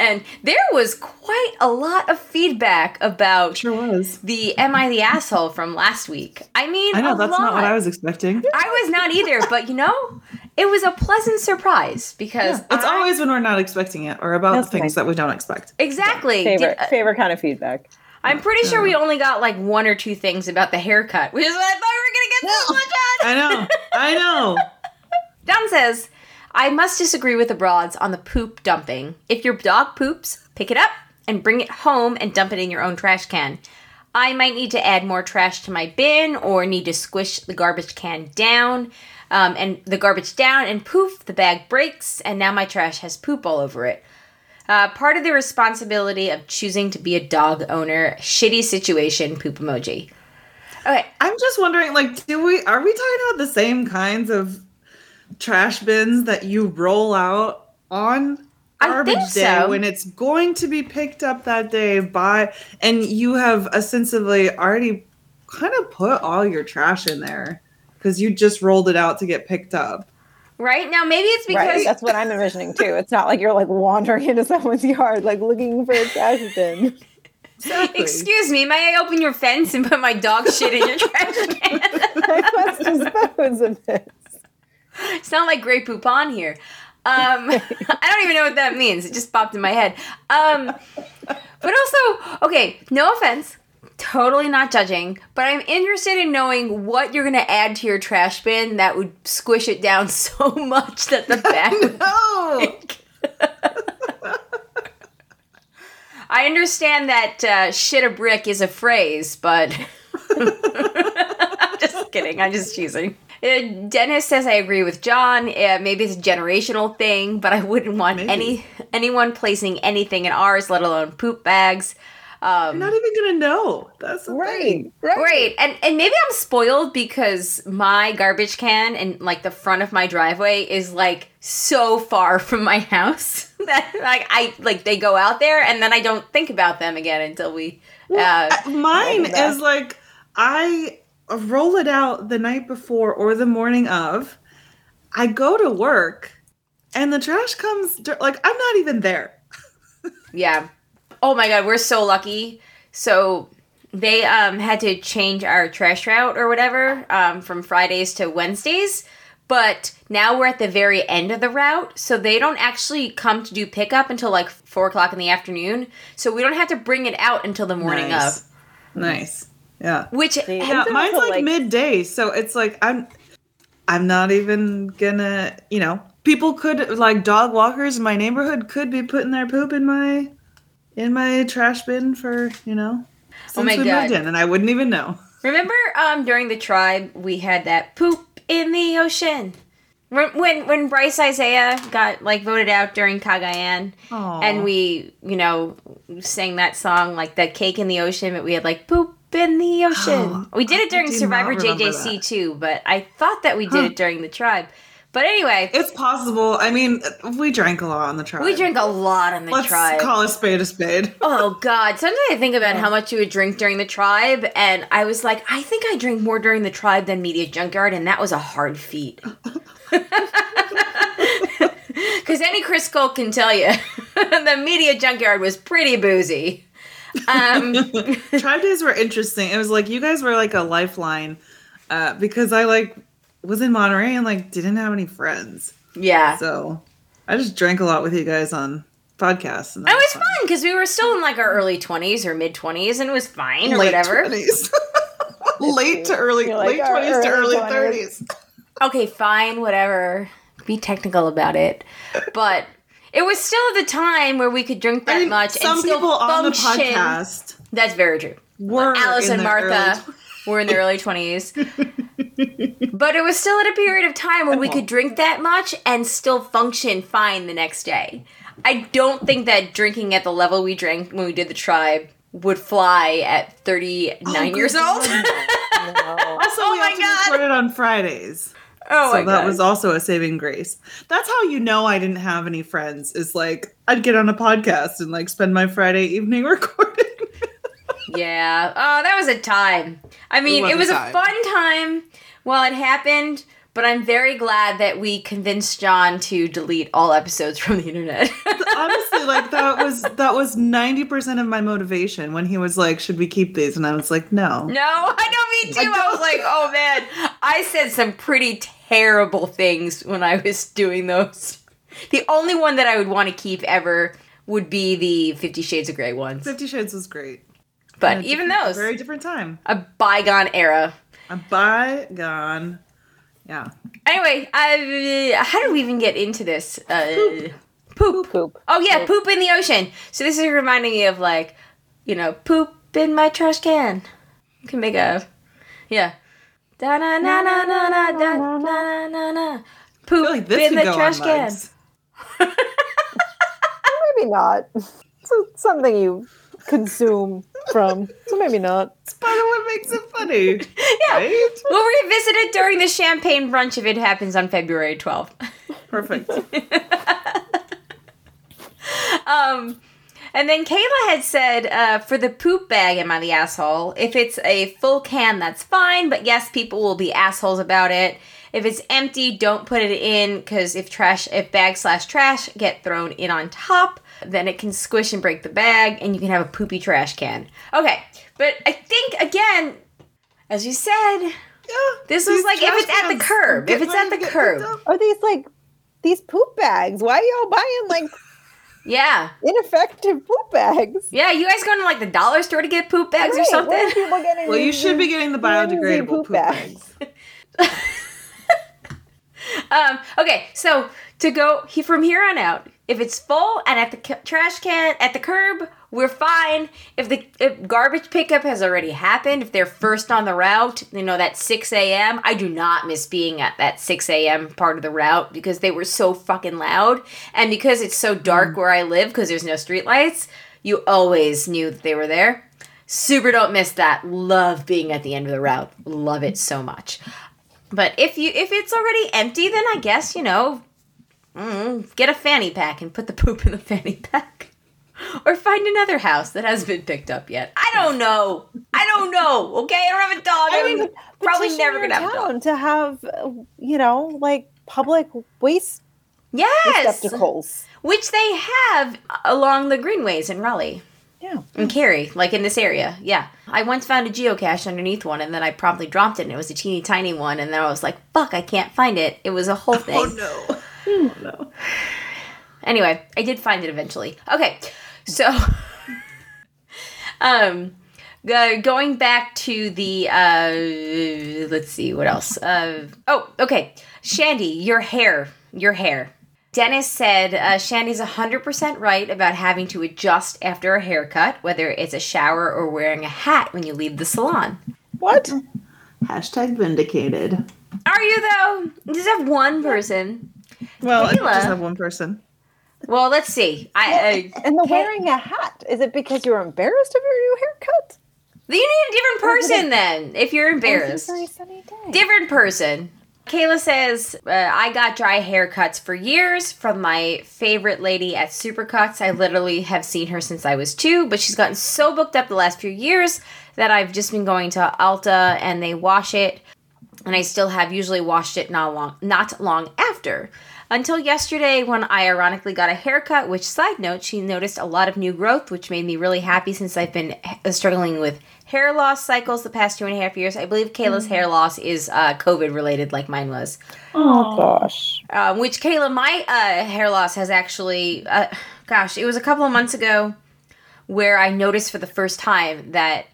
And there was quite a lot of feedback about Sure was. the Am I the Asshole from last week. I mean, I know, a that's not what. I was expecting. I was not either, but you know, it was a pleasant surprise because It's I- always when we're not expecting it or about things nice. that we don't expect. exactly. Favorite Did- uh, favorite kind of feedback. I'm pretty sure we only got like one or two things about the haircut, which is what I thought we were gonna get so much on. I know. I know. Don says, I must disagree with the broads on the poop dumping. If your dog poops, pick it up and bring it home and dump it in your own trash can. I might need to add more trash to my bin or need to squish the garbage can down um, and the garbage down, and poof, the bag breaks, and now my trash has poop all over it. Uh, part of the responsibility of choosing to be a dog owner, shitty situation, poop emoji. Okay, I'm just wondering, like, do we are we talking about the same kinds of trash bins that you roll out on garbage day so. when it's going to be picked up that day by and you have ostensibly already kind of put all your trash in there because you just rolled it out to get picked up. right now maybe it's because right. That's what I'm envisioning too. It's not like you're like wandering into someone's yard, like looking for a trash bin. Exactly. Excuse me, may I open your fence and put my dog shit in your trash can? I must dispose of it. it's not like Grey Poupon here. Um, I don't even know what that means. It just popped in my head. Um, but also, okay, no offense, totally not judging, but I'm interested in knowing what you're gonna add to your trash bin that would squish it down so much that the bag No. I understand that uh, shit a brick is a phrase, but I'm just kidding. I'm just teasing. Uh, Dennis says I agree with John. Uh, maybe it's a generational thing, but I wouldn't want Maybe. any anyone placing anything in ours, let alone poop bags. Um, You're not even gonna know. That's the thing. Right. Right. Great. And and maybe I'm spoiled because my garbage can and like the front of my driveway is like so far from my house that like I like they go out there and then I don't think about them again until we uh Uh, Mine is like I roll it out the night before or the morning of. I go to work, and the trash comes. Like I'm not even there. yeah. Oh my god, we're so lucky. So they um had to change our trash route or whatever um from Fridays to Wednesdays. But now we're at the very end of the route, so they don't actually come to do pickup until like four o'clock in the afternoon. So we don't have to bring it out until the morning nice. of. Nice. Yeah. Which See, Yeah, mine's like, like- midday, so it's like I'm I'm not even gonna, you know, people could like dog walkers in my neighborhood could be putting their poop in my in my trash bin for, you know, since Oh my we God. moved in and I wouldn't even know. Remember um during the tribe we had that poop in the ocean. When when, when Bryce Isaiah got like voted out during Cagayan Aw. and we, you know, sang that song like the cake in the ocean, but we had like poop in the ocean. Oh, we did it during Survivor JJC that. too, but I thought that we did Huh. it during the tribe. But anyway, It's possible. I mean, we drank a lot on the tribe. we drank a lot on the Let's tribe. call a spade a spade. Oh God! Sometimes I think about how much you would drink during the tribe, and I was like, I think I drank more during the tribe than Media Junkyard, and that was a hard feat. Because any Chris Cole can tell you, the Media Junkyard was pretty boozy. Um, Tribe days were interesting. It was like you guys were like a lifeline uh, because I like was in Monterey and like didn't have any friends, yeah, so I just drank a lot with you guys on podcasts. And it was fun because we were still in like our early twenties or mid twenties, and it was fine or whatever. 20s. late to early, like, late twenties to early early 20s. thirties. okay, fine, whatever. Be technical about it, but it was still the time where we could drink that I mean, much some and still people on the function. podcast That's very true. were Alice in and Martha early were in their early twenties, but it was still at a period of time where we oh. could drink that much and still function fine the next day. I don't think that drinking at the level we drank when we did the tribe would fly at 39 Oh, years old. No. Also, Oh we my have to God. record it on Fridays. Oh so that god. was also a saving grace. That's how you know I didn't have any friends. Is like I'd get on a podcast and like spend my Friday evening recording. Yeah. Oh, that was a time. I mean, was it was a, time. fun time while it happened, but I'm very glad that we convinced John to delete all episodes from the internet. Honestly, like that was that was ninety percent of my motivation when he was like, "Should we keep these?" And I was like, "No." no, I know me too. I I, was like, oh man, I said some pretty terrible things when I was doing those. The only one that I would want to keep ever would be the Fifty Shades of Grey ones. Fifty Shades was great. But even those, very different time. a bygone era. A bygone. Yeah. Anyway, I, how did we even get into this? Uh, poop. Poop. Oh yeah, poop in the ocean. So this is reminding me of like, you know, poop in my trash can. You can make a, yeah. Da na na na na na da na na na na. Poop like this in the trash can. Maybe not. It's something you consume from. So maybe not. It's part of what makes it funny. Yeah. Right? We'll revisit it during the champagne brunch if it happens on February 12th. Perfect. Um, and then Kayla had said, uh, for the poop bag, am I the asshole? If it's a full can, that's fine, but yes, people will be assholes about it. If it's empty, don't put it in because if trash, if bag slash trash get thrown in on top, then it can squish and break the bag, and you can have a poopy trash can. Okay, but I think again, as you said, Yeah. This was like if it's at the curb, if it's at the curb. Are these like these poop bags? Why are y'all buying like yeah, ineffective poop bags? yeah, you guys going to like the dollar store to get poop bags or something? Are people getting Well, you should be getting the flimsy biodegradable poop, bags. Um, okay, so to go he, from here on out, if it's full and at the ca- trash can at the curb, we're fine. If the if garbage pickup has already happened, if they're first on the route, you know that six a.m. I do not miss being at that six a.m. part of the route because they were so fucking loud, and because it's so dark mm. where I live because there's no streetlights, you always knew that they were there. Super don't miss that. Love being at the end of the route. Love it so much. But if you if it's already empty, then I guess you know, mm, get a fanny pack and put the poop in the fanny pack, or find another house that hasn't been picked up yet. I don't know. I don't know. Okay, I don't have a dog. I I'm mean, probably never gonna have a dog. to have uh, you know like public waste Yes, receptacles. which they have along the greenways in Raleigh. Yeah. And Cary, like in this area. Yeah. I once found a geocache underneath one and then I promptly dropped it and it was a teeny tiny one and then I was like, fuck, I can't find it. It was a whole thing. Oh no. Oh no. Anyway, I did find it eventually. Okay. So um Go- going back to the uh let's see what else. Uh oh, okay. Shandy, your hair, your hair. Dennis said uh, Shandy's 100% right about having to adjust after a haircut, whether it's a shower or wearing a hat when you leave the salon. What? Hashtag vindicated. Are you though? You just have one person. Well, I Kayla. just have one person. Well, let's see. I, I And the Kay- wearing a hat. Is it because you're embarrassed of your new haircut? you need a different person then if you're embarrassed. Very sunny day. Different person. Kayla says, uh, I got dry haircuts for years from my favorite lady at Supercuts. I literally have seen her since I was two, but she's gotten so booked up the last few years that I've just been going to Ulta and they wash it. And I still have usually washed it not long, not long after. Until yesterday, when I ironically got a haircut, which, side note, she noticed a lot of new growth, which made me really happy since I've been struggling with hair loss cycles the past two and a half years. I believe Kayla's hair loss is uh, COVID related, like mine was. Oh gosh. Um, which Kayla, my uh, hair loss has actually, uh, gosh, it was a couple of months ago where I noticed for the first time that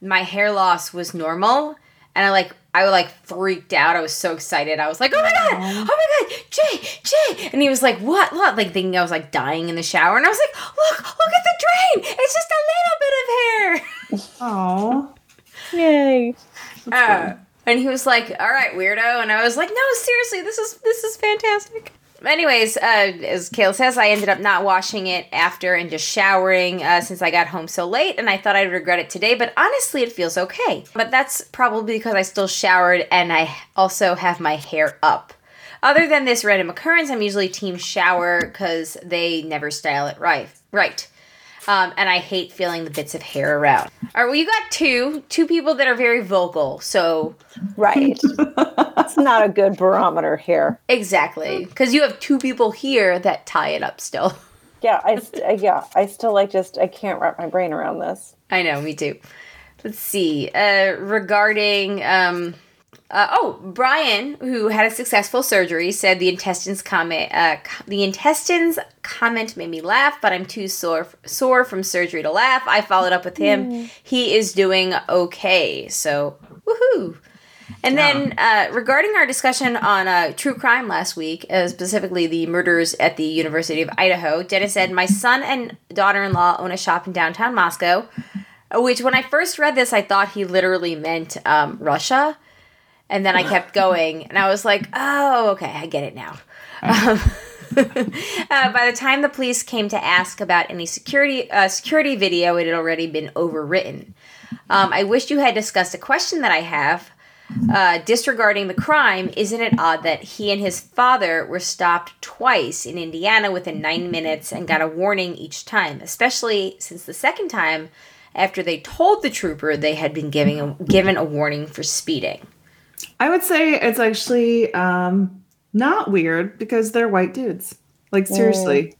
my hair loss was normal, and I like I like freaked out. I was so excited. I was like, "Oh my god! Oh my god! Jay, Jay!" And he was like, "What? What?" Like thinking I was like dying in the shower, and I was like, "Look! Look at the drain! It's just a little bit of hair." Oh. Yay. Uh, and he was like, "All right, weirdo," and I was like, "No, seriously, this is this is fantastic." Anyways, uh, as Kayla says, I ended up not washing it after and just showering uh, since I got home so late, and I thought I'd regret it today, but honestly, it feels okay. But that's probably because I still showered and I also have my hair up. Other than this random occurrence, I'm usually team shower because they never style it right. Right. Um, and I hate feeling the bits of hair around. All right, well, you got two, two people that are very vocal. So Right. It's not a good barometer here. exactly, because you have two people here that tie it up still. Yeah, I st- uh, yeah, I still like just I can't wrap my brain around this. I know, me too. Let's see. Uh, regarding, um, uh, oh, Brian, who had a successful surgery, said the intestines comment. Uh, the intestines comment made me laugh, but I'm too sore sore from surgery to laugh. I followed up with him. He is doing okay. So woohoo. And then, uh, regarding our discussion on uh, true crime last week, uh, specifically the murders at the University of Idaho, Dennis said, My son and daughter in law own a shop in downtown Moscow. Which, when I first read this, I thought he literally meant um, Russia. And then I kept going, and I was like, oh, okay, I get it now. Um, uh, by the time the police came to ask about any security uh, security video, it had already been overwritten. Um, I wish you had discussed a question that I have. Uh, disregarding the crime, isn't it odd that he and his father were stopped twice in Indiana within nine minutes and got a warning each time, especially since the second time, after they told the trooper they had been giving a, given a warning for speeding? I would say it's actually um, not weird because they're white dudes. Like seriously,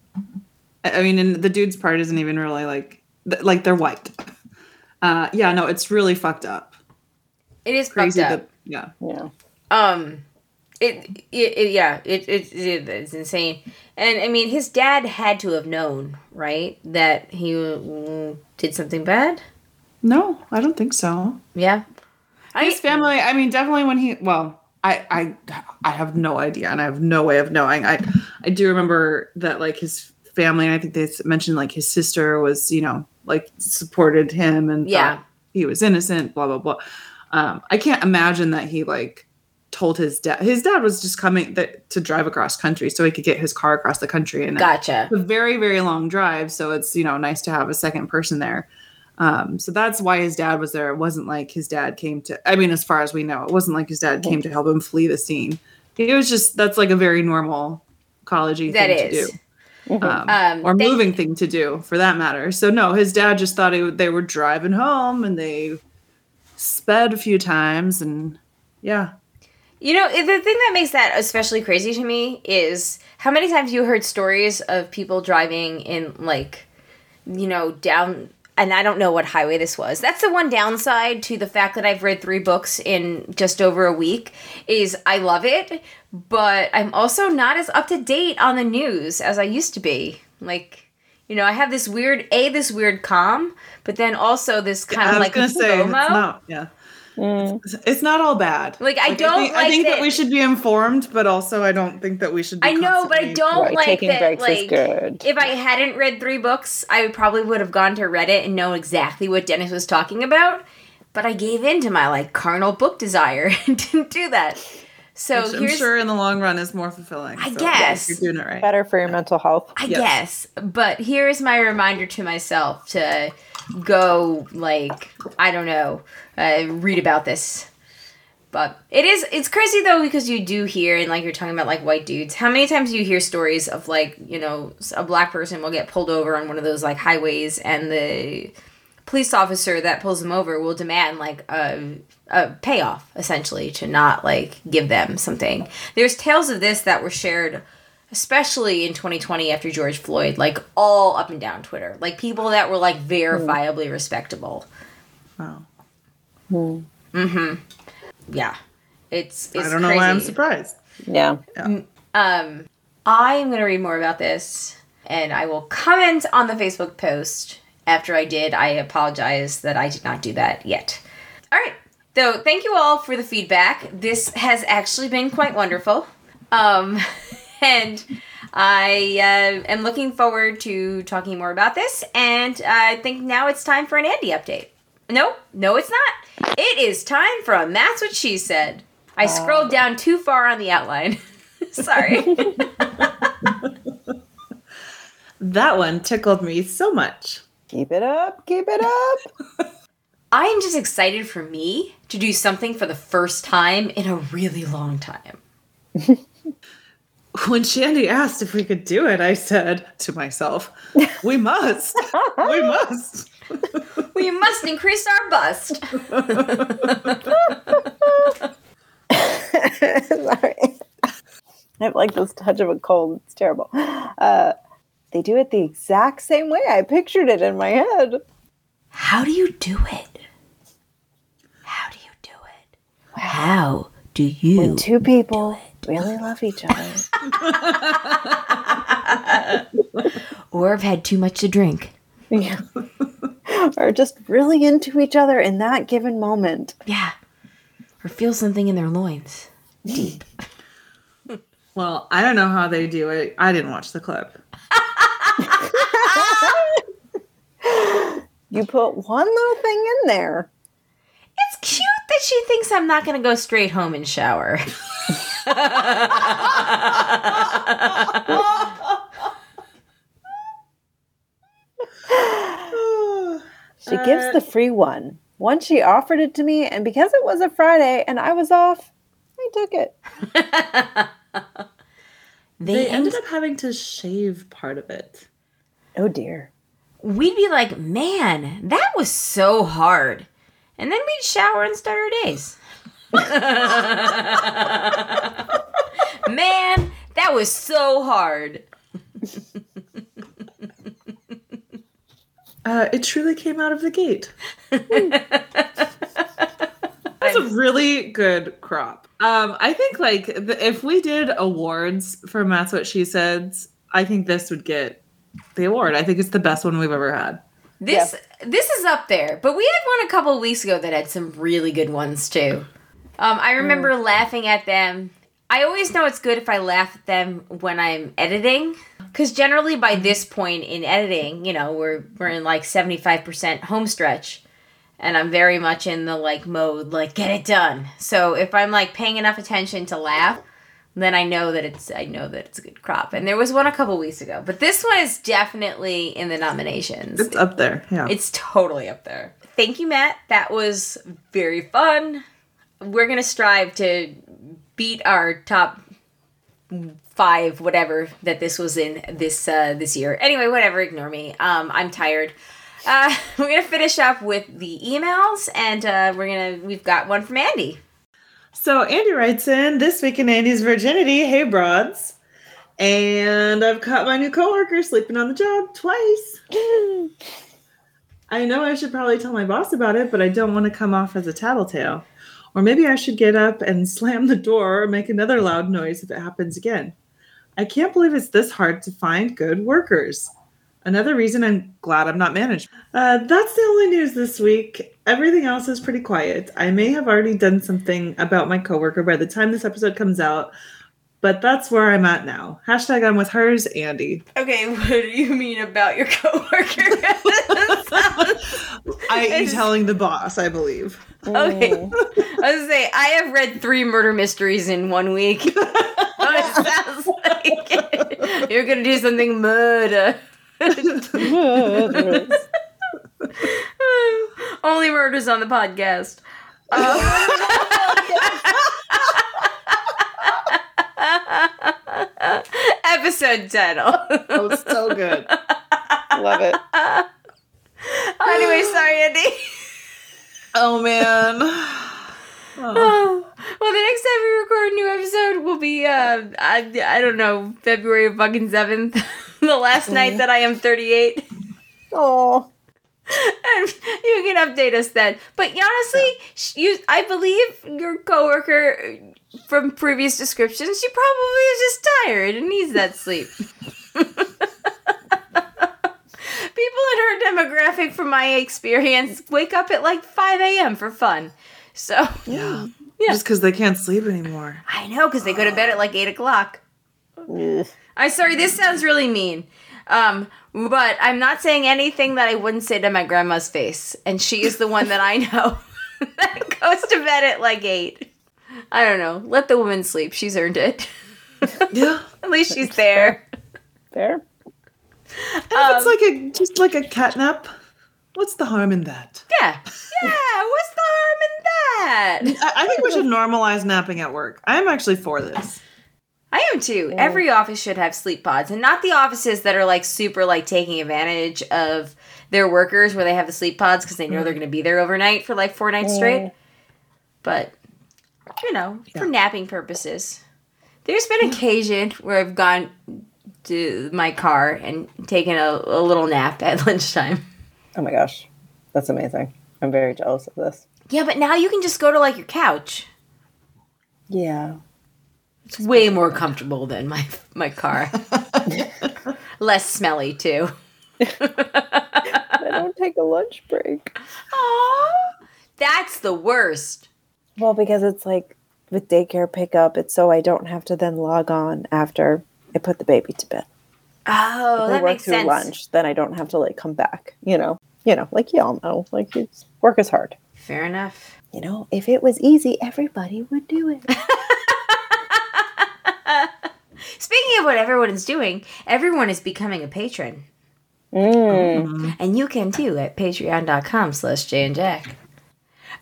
I I mean, and the dudes part isn't even really like th- like they're white. Uh, yeah, no, it's really fucked up. It is Crazy fucked up. that yeah. Yeah. Um, it, it, it yeah, it, it, it it's insane. And I mean, his dad had to have known, right, that he mm, did something bad. No, I don't think so. Yeah, I His family, I mean, definitely when he well, I I I have no idea and I have no way of knowing. I I do remember that like his family and I think they mentioned like his sister was, you know, like supported him and Yeah. he was innocent, blah blah blah. Um I can't imagine that he like told his dad his dad was just coming that to drive across country so he could get his car across the country and gotcha. a very very long drive so it's you know nice to have a second person there um so that's why his dad was there. It wasn't like his dad came to i mean as far as we know it wasn't like his dad came to help him flee the scene. It was just that's like a very normal collegey That thing is. to do um, Um, or thank- moving thing to do for that matter. So no his dad just thought it, they were driving home and they sped a few times and yeah. You know, the thing that makes that especially crazy to me is how many times you heard stories of people driving in like, you know, down. And I don't know what highway this was. That's the one downside to the fact that I've read three books in just over a week. Is I love it, but I'm also not as up to date on the news as I used to be. Like, You know, I have this weird a this weird calm, but then also this kind I of was like gonna say it's FOMO. not. Yeah, Mm. It's- it's not all bad. Like, I don't think, I think that, that- we should be informed, but also I don't think that we should. Be I know, but I don't Right, like taking that. breaks is good. if I hadn't read three books, I probably would have gone to Reddit and known exactly what Dennis was talking about. But I gave in to my like carnal book desire and didn't do that. So Which I'm here's, sure in the long run is more fulfilling. I so guess. you're doing it right. Better for your mental health. I Yes. guess. But here's my reminder to myself to go like I don't know, uh, read about this. But it is it's crazy though because you do hear and like you're talking about like white dudes. How many times do you hear stories of like you know a black person will get pulled over on one of those like highways and the police officer that pulls them over will demand like a, a payoff essentially to not like give them something. There's tales of this that were shared especially in 2020 after George Floyd, like all up and down Twitter, like people that were like verifiably respectable. Wow. mm-hmm Yeah, it's. it's I don't know why I'm crazy. surprised. Yeah. Um, I am gonna read more about this, and I will comment on the Facebook post after I did. I apologize that I did not do that yet. All right. So thank you all for the feedback. This has actually been quite wonderful. Um, and I uh, am looking forward to talking more about this. And I think now it's time for an Andy update. No, no, it's not. It is time for a That's What She Said. I scrolled down too far on the outline. Sorry. That one tickled me so much. Keep it up. Keep it up. I am just excited for me to do something for the first time in a really long time. When Shandy asked if we could do it, I said to myself, "We must. we must." We must increase our bust. Sorry. I have like this touch of a cold. It's terrible. Uh, they do it the exact same way I pictured it in my head. How do you do it? How do you do it? How do you? When two people really love each other. Or have had too much to drink. yeah. Are just really into each other in that given moment. Yeah. Or feel something in their loins. Deep. Well, I don't know how they do it. I didn't watch the clip. You put one little thing in there. It's cute that she thinks I'm not going to go straight home and shower. She gives the free one. Once she offered it to me, and because it was a Friday and I was off, I took it. they They end ended up having to shave part of it. Oh dear. We'd be like, man, that was so hard. And then we'd shower and start our days. man, that was so hard. Uh, it truly came out of the gate. That's a really good crop. Um, I think like th- if we did awards for That's What She Said, I think this would get the award. I think it's the best one we've ever had. This this is up there, but we had one a couple of weeks ago that had some really good ones too. Um, I remember laughing at them. I always know it's good if I laugh at them when I'm editing, because generally by this point in editing, you know, we're we're in like seventy five percent home stretch, and I'm very much in the like mode like get it done. So if I'm like paying enough attention to laugh, then I know that it's I know that it's a good crop. And there was one a couple weeks ago, but this one is definitely in the nominations. It's up there. Yeah. It's totally up there. Thank you, Matt. That was very fun. We're gonna strive to beat our top five, whatever that this was in this uh, this year. Anyway, whatever. Ignore me. Um, I'm tired. Uh, we're gonna finish up with the emails, and uh, we're gonna we've got one from Andy. So Andy writes in this week in Andy's virginity. Hey, broads. And I've caught my new coworker sleeping on the job twice. I know I should probably tell my boss about it, but I don't want to come off as a tattletale. Or maybe I should get up and slam the door or make another loud noise if it happens again. I can't believe it's this hard to find good workers. Another reason I'm glad I'm not managed. Uh, that's the only news this week. Everything else is pretty quiet. I may have already done something about my coworker by the time this episode comes out, but that's where I'm at now. Hashtag I'm with hers, Andy. Okay, what do you mean about your coworker? I you telling the boss, I believe. Okay. Oh. I was gonna say I have read three murder mysteries in one week. like you're gonna do something murder. Only murders on the podcast. Um, episode title. Oh, so good. Love it. anyway, sorry, Andy. Oh man. Oh. Well, the next time we record a new episode will be, uh, I, I don't know, February fucking 7th. the last night that I am 38. Oh, and you can update us then. But honestly, sh you, I believe your coworker uh, from previous descriptions, she probably is just tired and needs that sleep. People in her demographic, from my experience, wake up at like 5 a.m. for fun. So, Yeah. Yeah. Just because they can't sleep anymore. I know, because they go to bed at like 8 o'clock. I'm sorry, this sounds really mean. Um, but I'm not saying anything that I wouldn't say to my grandma's face. And she is the one that I know that goes to bed at like eight. I don't know. Let the woman sleep. She's earned it. Yeah. at least she's there. There. And if it's like a just like a catnap, what's the harm in that? Yeah. Yeah. What's the harm in that? I, I think we should normalize napping at work. I'm actually for this. I am too. Every office should have sleep pods, and not the offices that are like super like taking advantage of their workers where they have the sleep pods because they know they're going to be there overnight for like four nights straight. But you know, for napping purposes, there's been occasion where I've gone to my car and taken a, a little nap at lunchtime. Oh my gosh, that's amazing. I'm very jealous of this. Yeah, but now you can just go to like your couch. Yeah. It's way more comfortable than my my car. Less smelly too. I don't take a lunch break. Aww. That's the worst. Well, because it's like with daycare pickup, it's so I don't have to then log on after I put the baby to bed. Oh, I that work makes through sense. lunch, then I don't have to like come back. You know, you know, like y'all know, like it's, work is hard. Fair enough. You know, if it was easy, everybody would do it. Speaking of what everyone is doing, everyone is becoming a patron. Mm. And you can too at patreon.com slash Jay and Jack.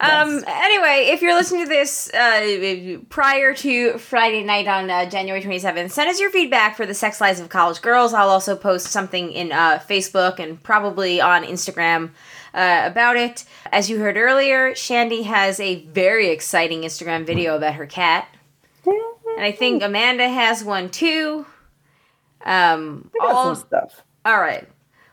Um, anyway, if you're listening to this uh, prior to Friday night on uh, January 27th, send us your feedback for the sex lives of college girls. I'll also post something in uh, Facebook and probably on Instagram uh, about it. As you heard earlier, Shandy has a very exciting Instagram video about her cat. And I think Amanda has one too. Um, all, some stuff. all right.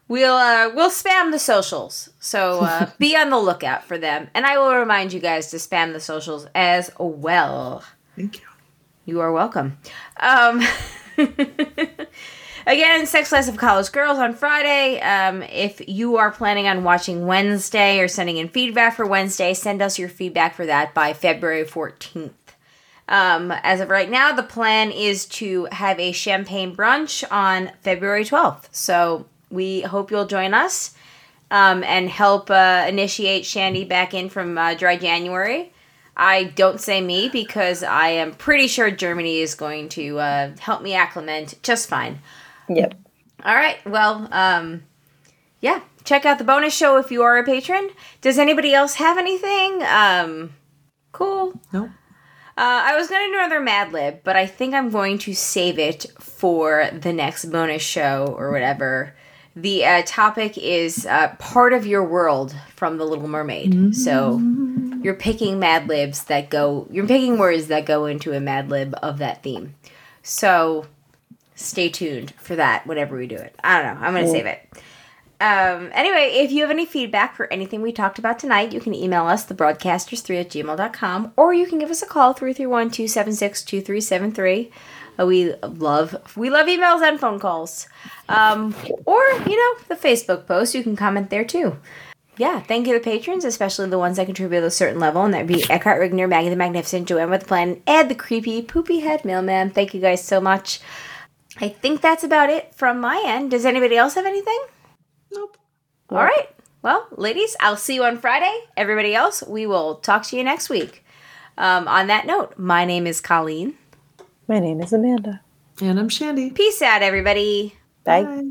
We'll uh, we'll spam the socials, so uh, be on the lookout for them, and I will remind you guys to spam the socials as well. Thank you. You are welcome. Um, again, Sex Lives of College Girls on Friday. Um, if you are planning on watching Wednesday or sending in feedback for Wednesday, send us your feedback for that by February 14th. Um, as of right now, the plan is to have a champagne brunch on February 12th. So we hope you'll join us um, and help uh, initiate Shandy back in from uh, dry January. I don't say me because I am pretty sure Germany is going to uh, help me acclimate just fine. Yep. All right. Well, um, yeah. Check out the bonus show if you are a patron. Does anybody else have anything? Um, cool. Nope. Uh, I was going to do another Mad Lib, but I think I'm going to save it for the next bonus show or whatever. The uh, topic is uh, part of your world from The Little Mermaid. So you're picking Mad Libs that go, you're picking words that go into a Mad Lib of that theme. So stay tuned for that whenever we do it. I don't know. I'm going to save it. Um, anyway, if you have any feedback for anything we talked about tonight, you can email us, thebroadcasters3 at gmail.com, or you can give us a call, 331-276-2373. Uh, we love we love emails and phone calls. Um, or, you know, the Facebook post, you can comment there too. Yeah, thank you the patrons, especially the ones that contribute a certain level, and that would be Eckhart Rigner, Maggie the Magnificent, Joanne with the Plan, and the creepy poopy head mailman. Thank you guys so much. I think that's about it from my end. Does anybody else have anything? Nope. All right. Well, ladies, I'll see you on Friday. Everybody else, we will talk to you next week. Um, on that note, my name is Colleen. My name is Amanda. And I'm Shandy. Peace out, everybody. Bye. Bye.